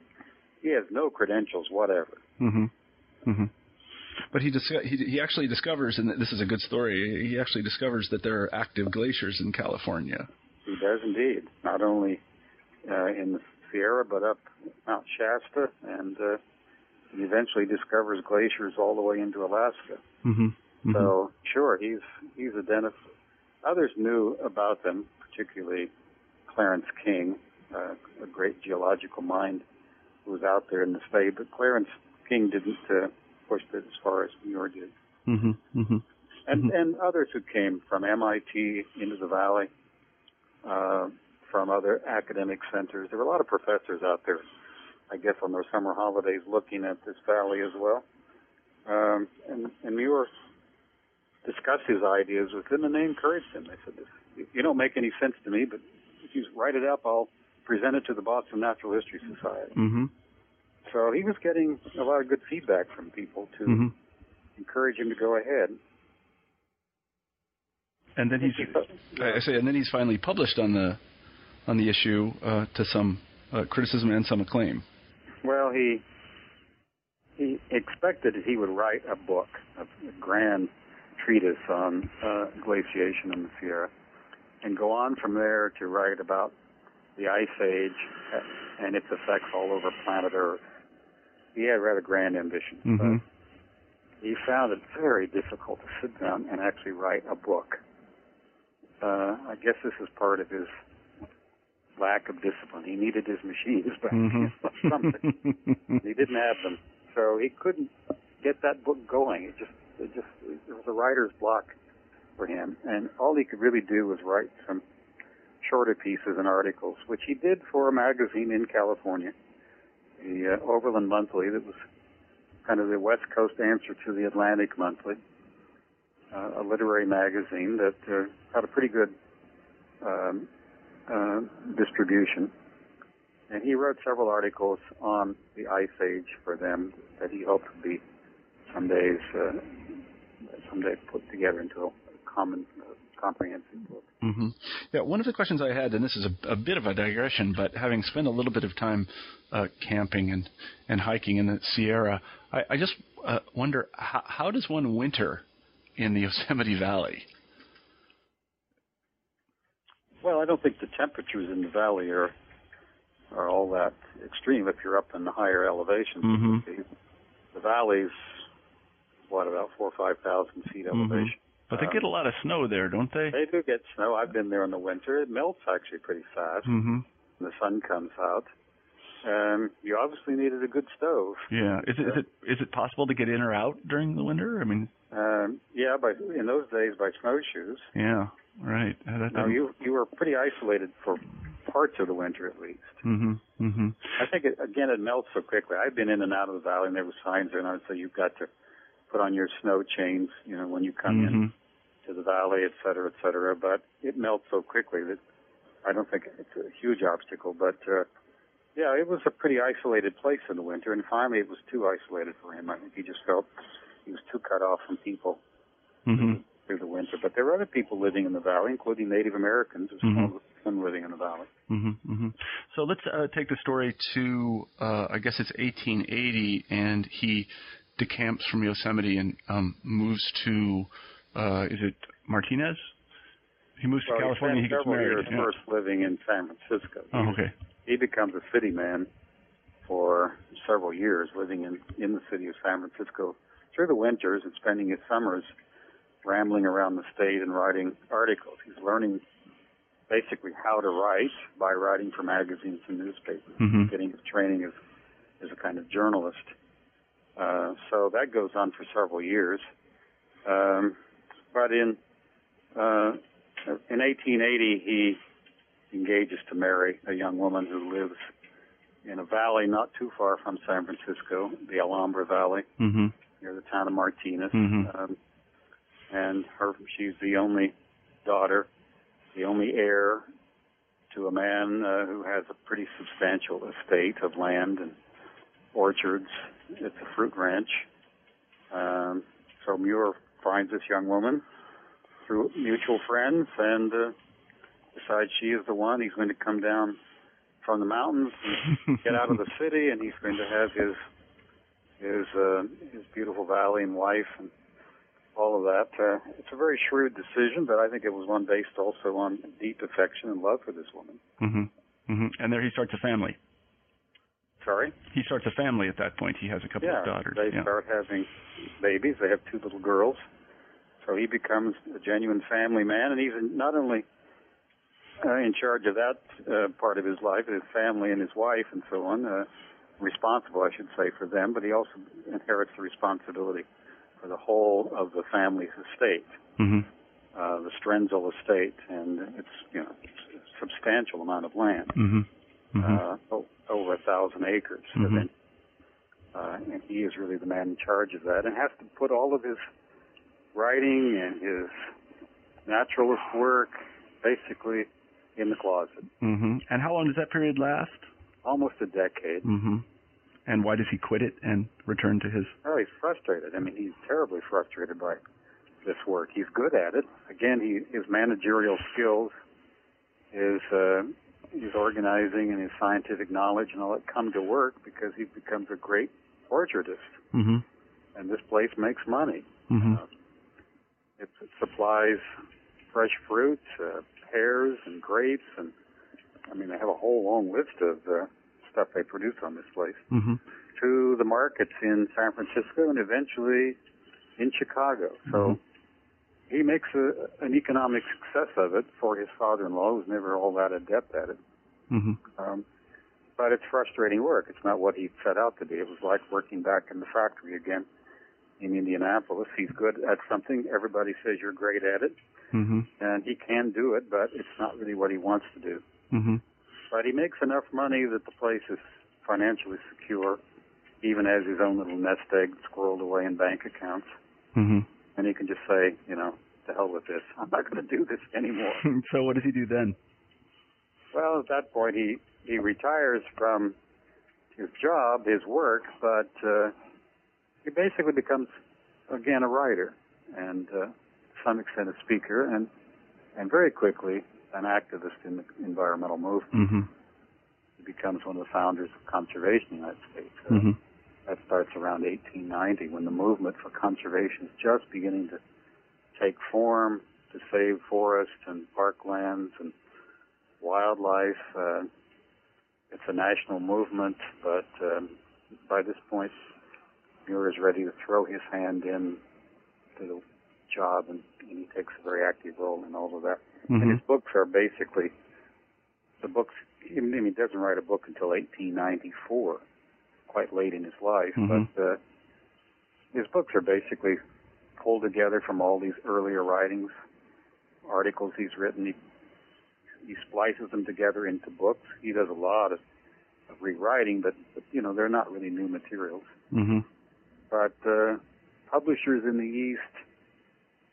he has no credentials whatever. Mm-hmm. Mm-hmm. But he, dis- he he actually discovers, and this is a good story. He actually discovers that there are active glaciers in California. He does indeed. Not only uh, in the Sierra, but up Mount Shasta, and uh, he eventually discovers glaciers all the way into Alaska. Mm-hmm. Mm-hmm. So sure, he's he's identified. Others knew about them, particularly Clarence King, uh, a great geological mind was out there in the state. But Clarence King didn't uh, push it as far as Muir did. Mm-hmm. Mm-hmm. And Mhm. and others who came from MIT into the valley, uh, from other academic centers. There were a lot of professors out there, I guess, on their summer holidays looking at this valley as well. Um, and, and Muir discussed his ideas with them, and they encouraged him. They said, "This you don't make any sense to me, but if you write it up, I'll present it to the Boston Natural History Society." Mm-hmm. So he was getting a lot of good feedback from people to Mm-hmm. encourage him to go ahead. And then he's I say, and then he's finally published on the on the issue uh, to some uh, criticism and some acclaim. Well, he he expected that he would write a book, a, a grand treatise on uh, glaciation in the Sierra, and go on from there to write about the Ice Age and its effects all over planet Earth. He had rather grand ambitions, Mm-hmm. but he found it very difficult to sit down and actually write a book. Uh, I guess this is part of his lack of discipline. He needed his machines back Mm-hmm. something. He didn't have them, so he couldn't get that book going. It just, it just, it was a writer's block for him, and all he could really do was write some shorter pieces and articles, which he did for a magazine in California, the uh, Overland Monthly, that was kind of the West Coast answer to the Atlantic Monthly, uh, a literary magazine that uh, had a pretty good um, uh, distribution. And he wrote several articles on the Ice Age for them that he hoped would be someday uh, someday put together into a common, uh, comprehensive book. hmm Yeah, one of the questions I had, and this is a, a bit of a digression, but having spent a little bit of time uh, camping and, and hiking in the Sierra, I, I just uh, wonder how, how does one winter in the Yosemite Valley? Well, I don't think the temperatures in the valley are are all that extreme if you're up in the higher elevations. Mhm. The, the valley's what about four or five thousand feet Mhm. elevation. But they Um, get a lot of snow there, don't they? They do get snow. I've been there in the winter. It melts actually pretty fast. Mm-hmm. when the sun comes out. Um, you obviously needed a good stove. Yeah. Is it, is it is it possible to get in or out during the winter? I mean, Um, yeah, by in those days by snowshoes. yeah. Right. Uh, that doesn't- you you were pretty isolated for parts of the winter at least. Mhm. Mhm. I think it, again it melts so quickly. I've been in and out of the valley, and there were signs there, and I'd say you've got to put on your snow chains, you know, when you come in Mhm. to the valley, et cetera, et cetera. But it melts so quickly that I don't think it's a huge obstacle. But uh, yeah, it was a pretty isolated place in the winter, and finally it was too isolated for him. I think he just felt he was too cut off from people Mhm. through the winter. But there were other people living in the valley, including Native Americans, Mhm. some living in the valley. hmm hmm So let's uh, take the story to uh, I guess it's 1880, and he decamps from Yosemite and um, moves to uh, is it Martinez? He moves to California. He He gets married. years yeah. first living in San Francisco. Oh, okay. he becomes a city man for several years, living in in the city of San Francisco through the winters and spending his summers rambling around the state and writing articles. He's learning basically how to write by writing for magazines and newspapers, hmm getting his training as as a kind of journalist. Uh, so that goes on for several years. Um, but in uh, in 1880, he engages to marry a young woman who lives in a valley not too far from San Francisco, the Alhambra Valley, hmm near the town of Martinez. Mhm. Um, and her, she's the only daughter, the only heir to a man uh, who has a pretty substantial estate of land and orchards. It's a fruit ranch. Um, so Muir finds this young woman through mutual friends and uh, decides she is the one. He's going to come down from the mountains and get out of the city, and he's going to have his his uh, his beautiful valley and wife and all of that. Uh, it's a very shrewd decision, but I think it was one based also on deep affection and love for this woman. Mm-hmm. Mm-hmm. And there he starts a family. Sorry? He starts a family at that point. He has a couple yeah, of daughters. They yeah. start having babies. They have two little girls. So he becomes a genuine family man, and he's not only uh, in charge of that uh, part of his life, his family and his wife and so on, uh, responsible, I should say, for them, but he also inherits the responsibility for the whole of the family's estate, mm-hmm. uh, the Strentzel estate, and it's you know it's a substantial amount of land, Mm-hmm. Mm-hmm. uh, o- over a thousand acres, Mhm. and, uh, and he is really the man in charge of that, and has to put all of his writing and his naturalist work basically in the closet, mm-hmm. And how long does that period last? almost a decade. Mm-hmm. And why does he quit it and return to his? Oh, he's frustrated. I mean, he's terribly frustrated by this work. He's good at it. Again, he his managerial skills, his uh, his organizing and his scientific knowledge and all that come to work because he becomes a great orchardist. Mm-hmm. And this place makes money. Mm-hmm. Uh, it, it supplies fresh fruits, uh, pears and grapes, and I mean they have a whole long list of uh, stuff they produce on this place Mm-hmm. to the markets in San Francisco and eventually in Chicago. So he makes a, an economic success of it for his father-in-law, who's never all that adept at it. Mm-hmm. Um, but it's frustrating work. It's not what he set out to be. It was like working back in the factory again in Indianapolis. He's good at something. Everybody says you're great at it, Mm-hmm. and he can do it, but it's not really what he wants to do. Mm-hmm. But he makes enough money that the place is financially secure, even as his own little nest egg squirreled away in bank accounts. Mm-hmm. And he can just say, you know, to hell with this. I'm not going to do this anymore. so what does he do then? well, at that point, he he retires from his job, his work, but uh, he basically becomes again a writer and uh, to some extent a speaker, and and very quickly an activist in the environmental movement. Mm-hmm. He becomes one of the founders of conservation in the United States. Uh, Mm-hmm. That starts around 1890 when the movement for conservation is just beginning to take form to save forests and parklands and wildlife. Uh, it's a national movement, but um, by this point, Muir is ready to throw his hand in to the job, and, and he takes a very active role in all of that. And Mm-hmm. his books are basically the books. I mean, he doesn't write a book until 1894, quite late in his life. Mhm. But uh, his books are basically pulled together from all these earlier writings, articles he's written. He he splices them together into books. He does a lot of, of rewriting, but, but you know they're not really new materials. Mm-hmm. But uh, publishers in the East,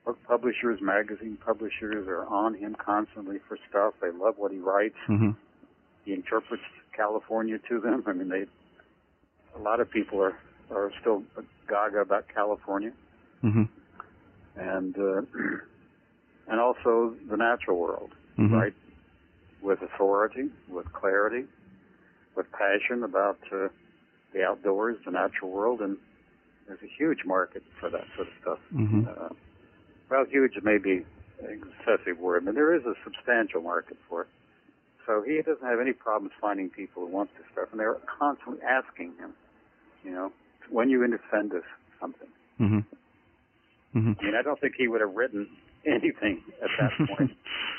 book publishers, magazine publishers are on him constantly for stuff. They love what he writes. Mm-hmm. He interprets California to them. I mean, they a lot of people are are still gaga about California, Mm-hmm. and uh, and also the natural world, Mm-hmm. right? With authority, with clarity, with passion about uh, the outdoors, the natural world, and there's a huge market for that sort of stuff. Mm-hmm. Uh, well, huge may be an excessive word, but there is a substantial market for it. So he doesn't have any problems finding people who want this stuff, and they're constantly asking him, you know, when you send us something. Mm-hmm. Mm-hmm. I mean, I don't think he would have written anything at that point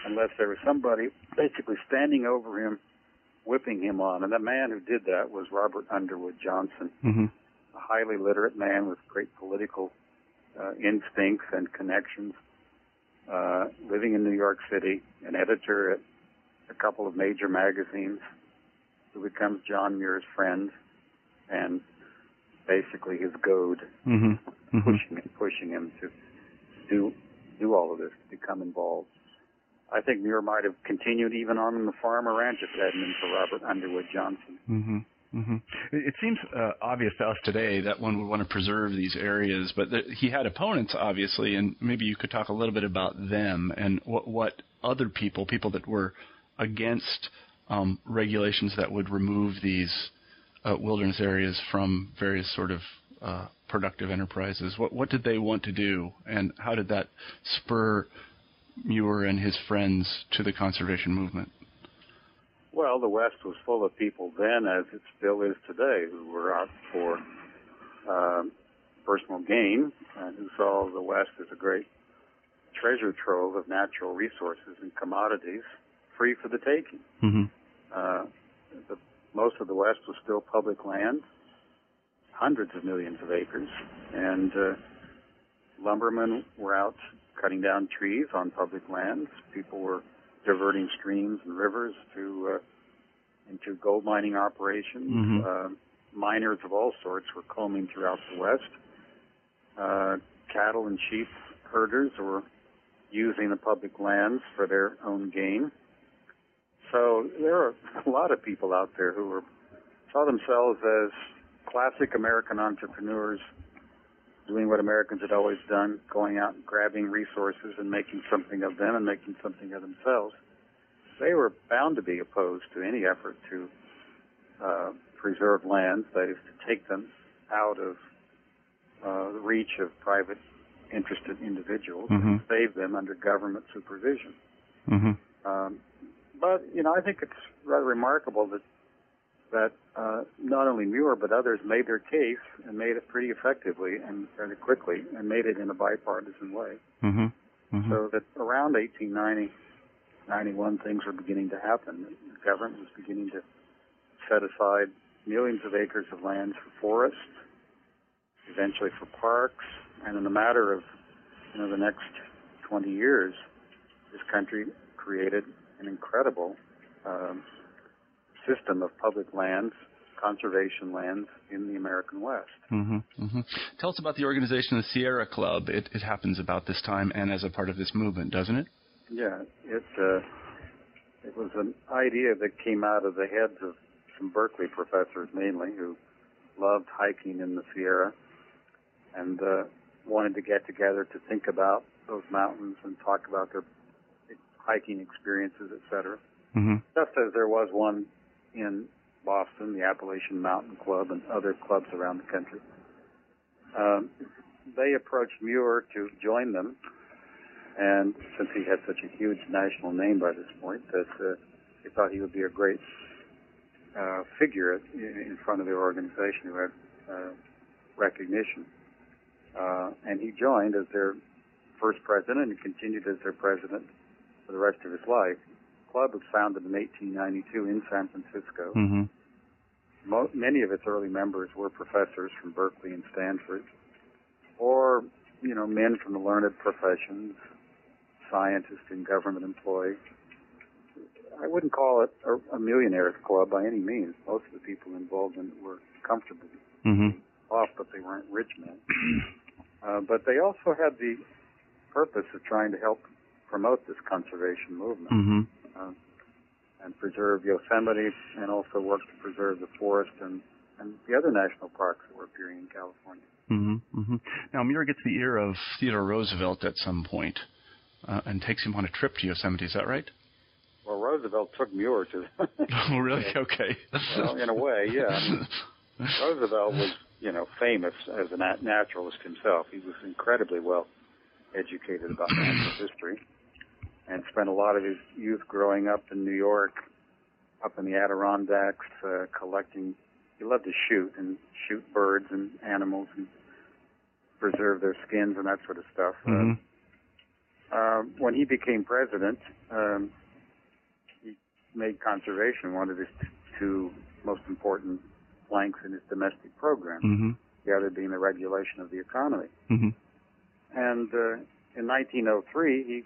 unless there was somebody basically standing over him, whipping him on. And the man who did that was Robert Underwood Johnson, Mm-hmm. a highly literate man with great political uh, instincts and connections, uh, living in New York City, an editor at a couple of major magazines, who becomes John Muir's friend and basically his goad, Mm-hmm. Mm-hmm. pushing him, pushing him to do do all of this, to become involved. I think Muir might have continued even on the farm or ranch if it hadn't been for Robert Underwood Johnson. Mm-hmm. Mm-hmm. It, seems uh, obvious to us today that one would want to preserve these areas, but that he had opponents, obviously, and maybe you could talk a little bit about them and what, what other people, people that were against um, regulations that would remove these uh, wilderness areas from various sort of uh, productive enterprises? What what did they want to do, and how did that spur Muir and his friends to the conservation movement? Well, the West was full of people then, as it still is today, who were out for uh, personal gain and who saw the West as a great treasure trove of natural resources and commodities free for the taking. Mm-hmm. Uh, the, most of the West was still public land, hundreds of millions of acres, and uh, lumbermen were out cutting down trees on public lands. People were diverting streams and rivers to uh, into gold mining operations. Mhm. Uh, miners of all sorts were combing throughout the West. Uh, cattle and sheep herders were using the public lands for their own gain. So there are a lot of people out there who were saw themselves as classic American entrepreneurs doing what Americans had always done, going out and grabbing resources and making something of them and making something of themselves. They were bound to be opposed to any effort to uh, preserve lands, that is, to take them out of uh, the reach of private interested individuals and Mhm. save them under government supervision. Mm-hmm. Um, but you know, I think it's rather remarkable that that uh, not only Muir but others made their case and made it pretty effectively and fairly quickly, and made it in a bipartisan way. Mm-hmm. Mm-hmm. So that around 1890, 91, things were beginning to happen. The government was beginning to set aside millions of acres of land for forests, eventually for parks, and in a matter of you know the next 20 years, this country created an incredible um, system of public lands, conservation lands in the American West. Mm-hmm. Mm-hmm. Tell us about the organization, of the Sierra Club. It, it happens about this time and as a part of this movement, doesn't it? Yeah, it uh, it was an idea that came out of the heads of some Berkeley professors mainly who loved hiking in the Sierra and uh, wanted to get together to think about those mountains and talk about their hiking experiences, etc. Mm-hmm. Just as there was one in Boston, the Appalachian Mountain Club, and other clubs around the country. Um, they approached Muir to join them, and since he had such a huge national name by this point, that uh, they thought he would be a great uh, figure in front of their organization who had uh, recognition. Uh, and he joined as their first president and continued as their president for the rest of his life. The club was founded in 1892 in San Francisco. Mm-hmm. Mo- many of its early members were professors from Berkeley and Stanford, or you know, men from the learned professions, scientists and government employees. I wouldn't call it a, a millionaires club by any means. Most of the people involved in it were comfortable Mm-hmm. off, but they weren't rich men. Uh, but they also had the purpose of trying to help promote this conservation movement Mm-hmm. uh, and preserve Yosemite and also work to preserve the forest and, and the other national parks that were appearing in California. Mm-hmm. Mm-hmm. Now, Muir gets the ear of Theodore Roosevelt at some point, uh, and takes him on a trip to Yosemite. Is that right? Well, Roosevelt took Muir to, oh, really? Okay. well, in a way, yeah. I mean, Roosevelt was, you know, famous as a naturalist himself. He was incredibly well educated about natural history and spent a lot of his youth growing up in New York, up in the Adirondacks, uh, collecting. He loved to shoot and shoot birds and animals and preserve their skins and that sort of stuff. Uh, hmm uh, when he became president, um, he made conservation one of his t- two most important planks in his domestic program, hmm the other being the regulation of the economy. hmm And uh, in 1903, he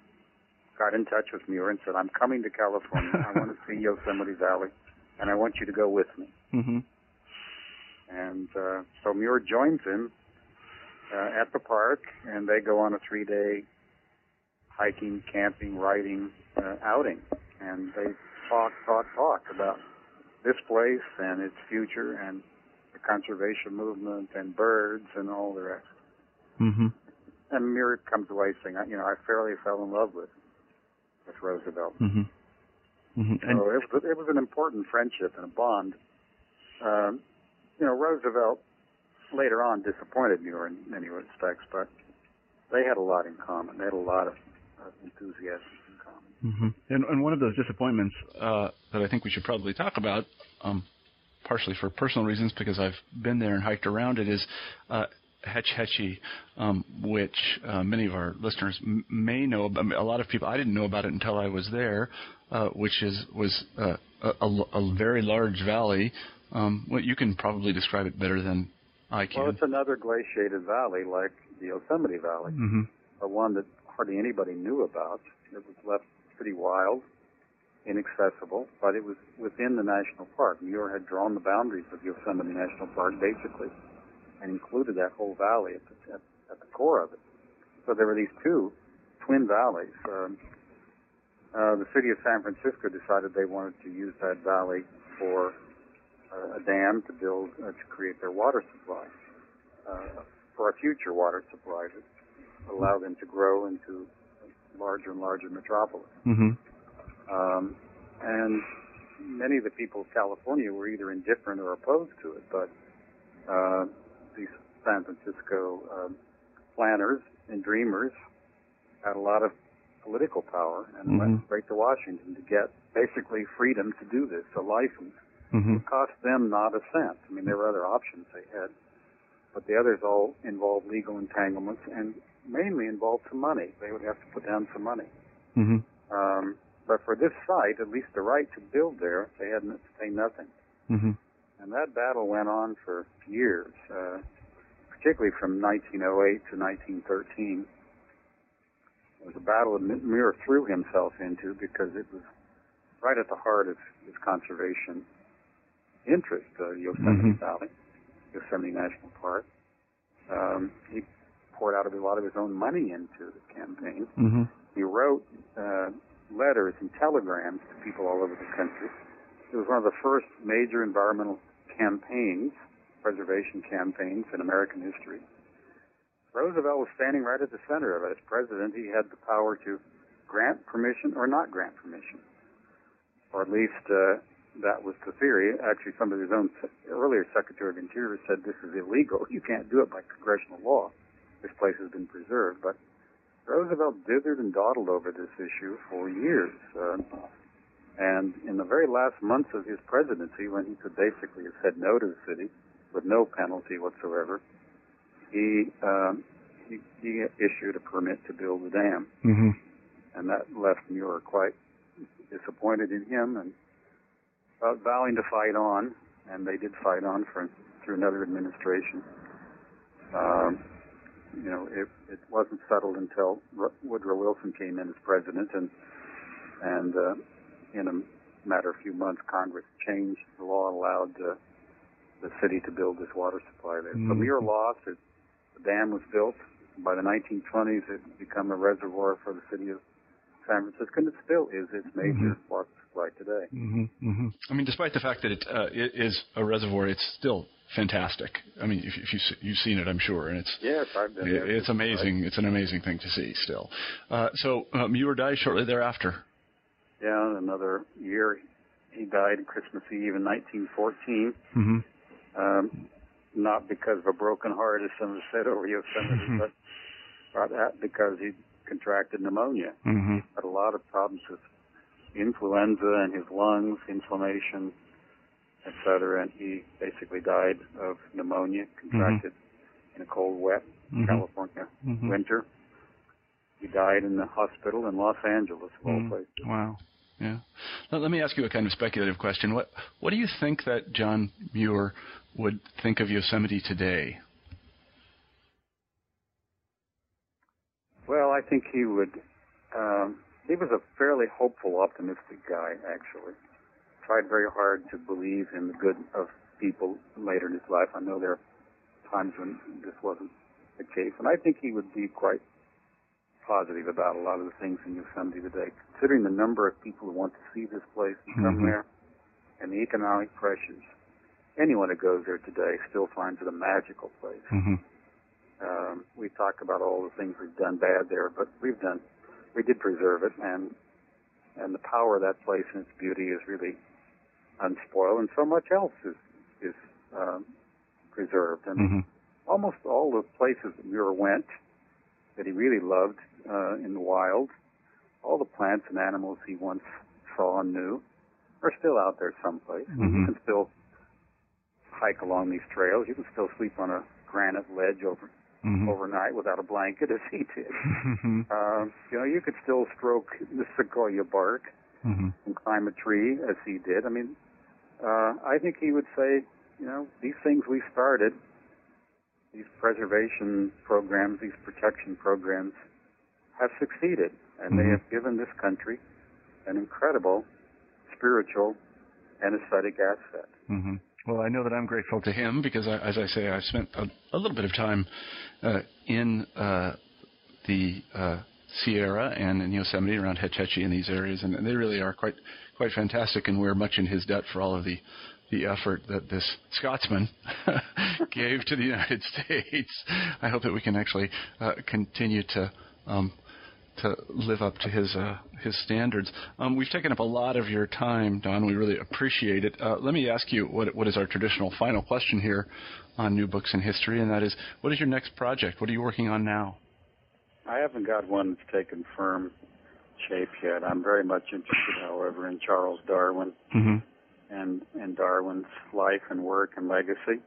got in touch with Muir and said, I'm coming to California. I want to see Yosemite Valley, and I want you to go with me. hmm And uh, so Muir joins him uh, at the park, and they go on a three-day hiking, camping, riding uh, outing, and they talk, talk, talk about this place and its future and the conservation movement and birds and all the rest. hmm And Muir comes away saying, you know, I fairly fell in love with with Roosevelt. hmm hmm And So it was, it was an important friendship and a bond. Um, you know, Roosevelt later on disappointed Muir in many respects, but they had a lot in common. They had a lot of, of enthusiasm in common. Mm-hmm. And, and, one of those disappointments uh, that I think we should probably talk about, um, partially for personal reasons because I've been there and hiked around it, is uh, Hetch Hetchy, um, which uh, many of our listeners m- may know. About. A lot of people I didn't know about it until I was there, uh, which is was uh, a, a, a, very large valley. Um, well, you can probably describe it better than I can. Well, it's another glaciated valley like the Yosemite Valley, mm-hmm. a one that hardly anybody knew about. It was left pretty wild, inaccessible, but it was within the national park. Muir had drawn the boundaries of Yosemite National Park basically and included that whole valley at the, at, at the core of it. So there were these two twin valleys. Um, uh, the city of San Francisco decided they wanted to use that valley for uh, a dam to build uh, to create their water supply uh, for a future water supply to allow them to grow into a larger and larger metropolis. Mm-hmm. Um, and many of the people of California were either indifferent or opposed to it, but uh, San Francisco um, planners and dreamers had a lot of political power and mm-hmm. went straight to Washington to get basically freedom to do this, a license. Mm-hmm. It cost them not a cent. I mean, there were other options they had, but the others all involved legal entanglements and mainly involved some money. They would have to put down some money. Mm-hmm. Um, but for this site, at least the right to build there, they had to pay nothing. Mm-hmm. And that battle went on for years, uh, particularly from 1908 to 1913. It was a battle that Muir threw himself into because it was right at the heart of his conservation interest, uh, Yosemite mm-hmm. Valley, Yosemite National Park. Um, he poured out a lot of his own money into the campaign. Mm-hmm. He wrote uh, letters and telegrams to people all over the country. It was one of the first major environmental campaigns, preservation campaigns in American history. Roosevelt was standing right at the center of it. As president, he had the power to grant permission or not grant permission. Or at least uh, that was the theory. Actually, some of his own earlier Secretary of Interior said this is illegal. You can't do it by congressional law. This place has been preserved. But Roosevelt dithered and dawdled over this issue for years. Uh, and in the very last months of his presidency, when he could basically have said no to the city with no penalty whatsoever, he um, he, he issued a permit to build the dam, mm-hmm. and that left Muir quite disappointed in him and uh, vowing to fight on. And they did fight on for through another administration. Um, you know, it, it wasn't settled until Woodrow Wilson came in as president, and and uh, in a matter of a few months, Congress changed the law allowed uh, the city to build this water supply there. Mm-hmm. So Muir lost. It, the dam was built. By the 1920s, it became a reservoir for the city of San Francisco, and it still is its major mm-hmm. water supply today. Mm-hmm. Mm-hmm. I mean, despite the fact that it, uh, it is a reservoir, it's still fantastic. I mean, if, if you you've seen it, I'm sure, and it's yes, I've been. There. It's amazing. Right. It's an amazing thing to see. Still, uh, so um, Muir died shortly thereafter. Yeah, another year. He died Christmas Eve in 1914. Mm-hmm. Um, not because of a broken heart, as some have said over Yosemite, Mm-hmm. but because he contracted pneumonia. Mm-hmm. Had a lot of problems with influenza and his lungs, inflammation, etc. And he basically died of pneumonia, contracted in a cold, wet Mhm. California Mhm. winter. He died in the hospital in Los Angeles, of all places. Wow. Yeah. Let, me ask you a kind of speculative question. What What do you think that John Muir would think of Yosemite today? Well, I think he would. Um, he was a fairly hopeful, optimistic guy, actually. Tried very hard to believe in the good of people later in his life. I know there are times when this wasn't the case, and I think he would be quite positive about a lot of the things in Yosemite today, considering the number of people who want to see this place and come Mhm. there, and the economic pressures. Anyone who goes there today still finds it a magical place. Mm-hmm. Um, we talk about all the things we've done bad there, but we've done, we did preserve it, and and the power of that place and its beauty is really unspoiled, and so much else is is um, preserved. And Mm-hmm. almost all the places that Muir went that he really loved uh, in the wild, all the plants and animals he once saw and knew, are still out there someplace. Mm-hmm. You can still hike along these trails. You can still sleep on a granite ledge over Mm-hmm. overnight without a blanket, as he did. Mm-hmm. Uh, you know, you could still stroke the sequoia bark Mm-hmm. and climb a tree, as he did. I mean, uh, I think he would say, you know, these things we started, these preservation programs, these protection programs, have succeeded, and they Mhm. have given this country an incredible spiritual and aesthetic asset. hmm Well, I know that I'm grateful to him because, I, as I say, I've spent a, a little bit of time uh, in uh, the uh, Sierra and in Yosemite around Hetch Hetchy in these areas, and they really are quite quite fantastic. And we're much in his debt for all of the the effort that this Scotsman gave to the United States. I hope that we can actually uh, continue to. Um, to live up to his uh, his standards. Um, we've taken up a lot of your time, Don. We really appreciate it. Uh, let me ask you what what is our traditional final question here on New Books in History, and that is, what is your next project? What are you working on now? I haven't got one that's taken firm shape yet. I'm very much interested, however, in Charles Darwin Mm-hmm. and, and Darwin's life and work and legacy.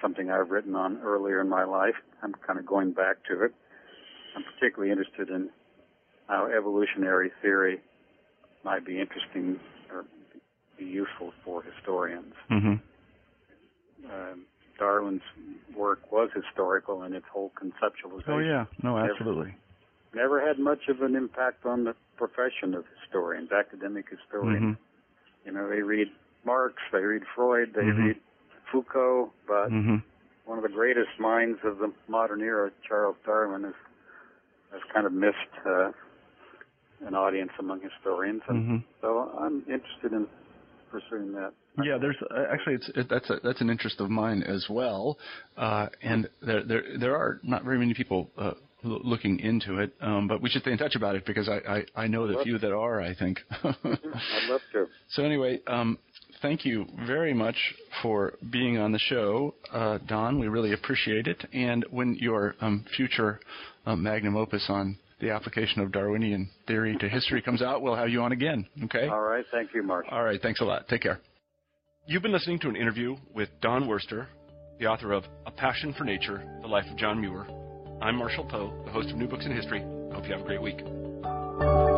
Something I've written on earlier in my life. I'm kind of going back to it. I'm particularly interested in how evolutionary theory might be interesting or be useful for historians. Mm-hmm. Um, Darwin's work was historical in its whole conceptualization. Oh yeah, no, absolutely. Never had much of an impact on the profession of historians, academic historians. Mm-hmm. You know, they read Marx, they read Freud, they Mhm. read Foucault, but Mm-hmm. one of the greatest minds of the modern era, Charles Darwin, has has kind of missed uh, an audience among historians, and Mm-hmm. so I'm interested in pursuing that. Yeah, there's uh, actually it's it, that's a, that's an interest of mine as well, uh, and there there there are not very many people uh, l- looking into it, um, but we should stay in touch about it because I I, I know the few that are. I think. I'd love to. so anyway, um, thank you very much for being on the show, uh, Don. We really appreciate it. And when your um, future uh, magnum opus on the application of Darwinian theory to history comes out, we'll have you on again. Okay. All right, thank you, Marshall. All right. Thanks a lot. Take care. You've been listening to an interview with Don Worster, the author of A Passion for Nature, The Life of John Muir. I'm Marshall Poe, the host of New Books in History. Hope you have a great week.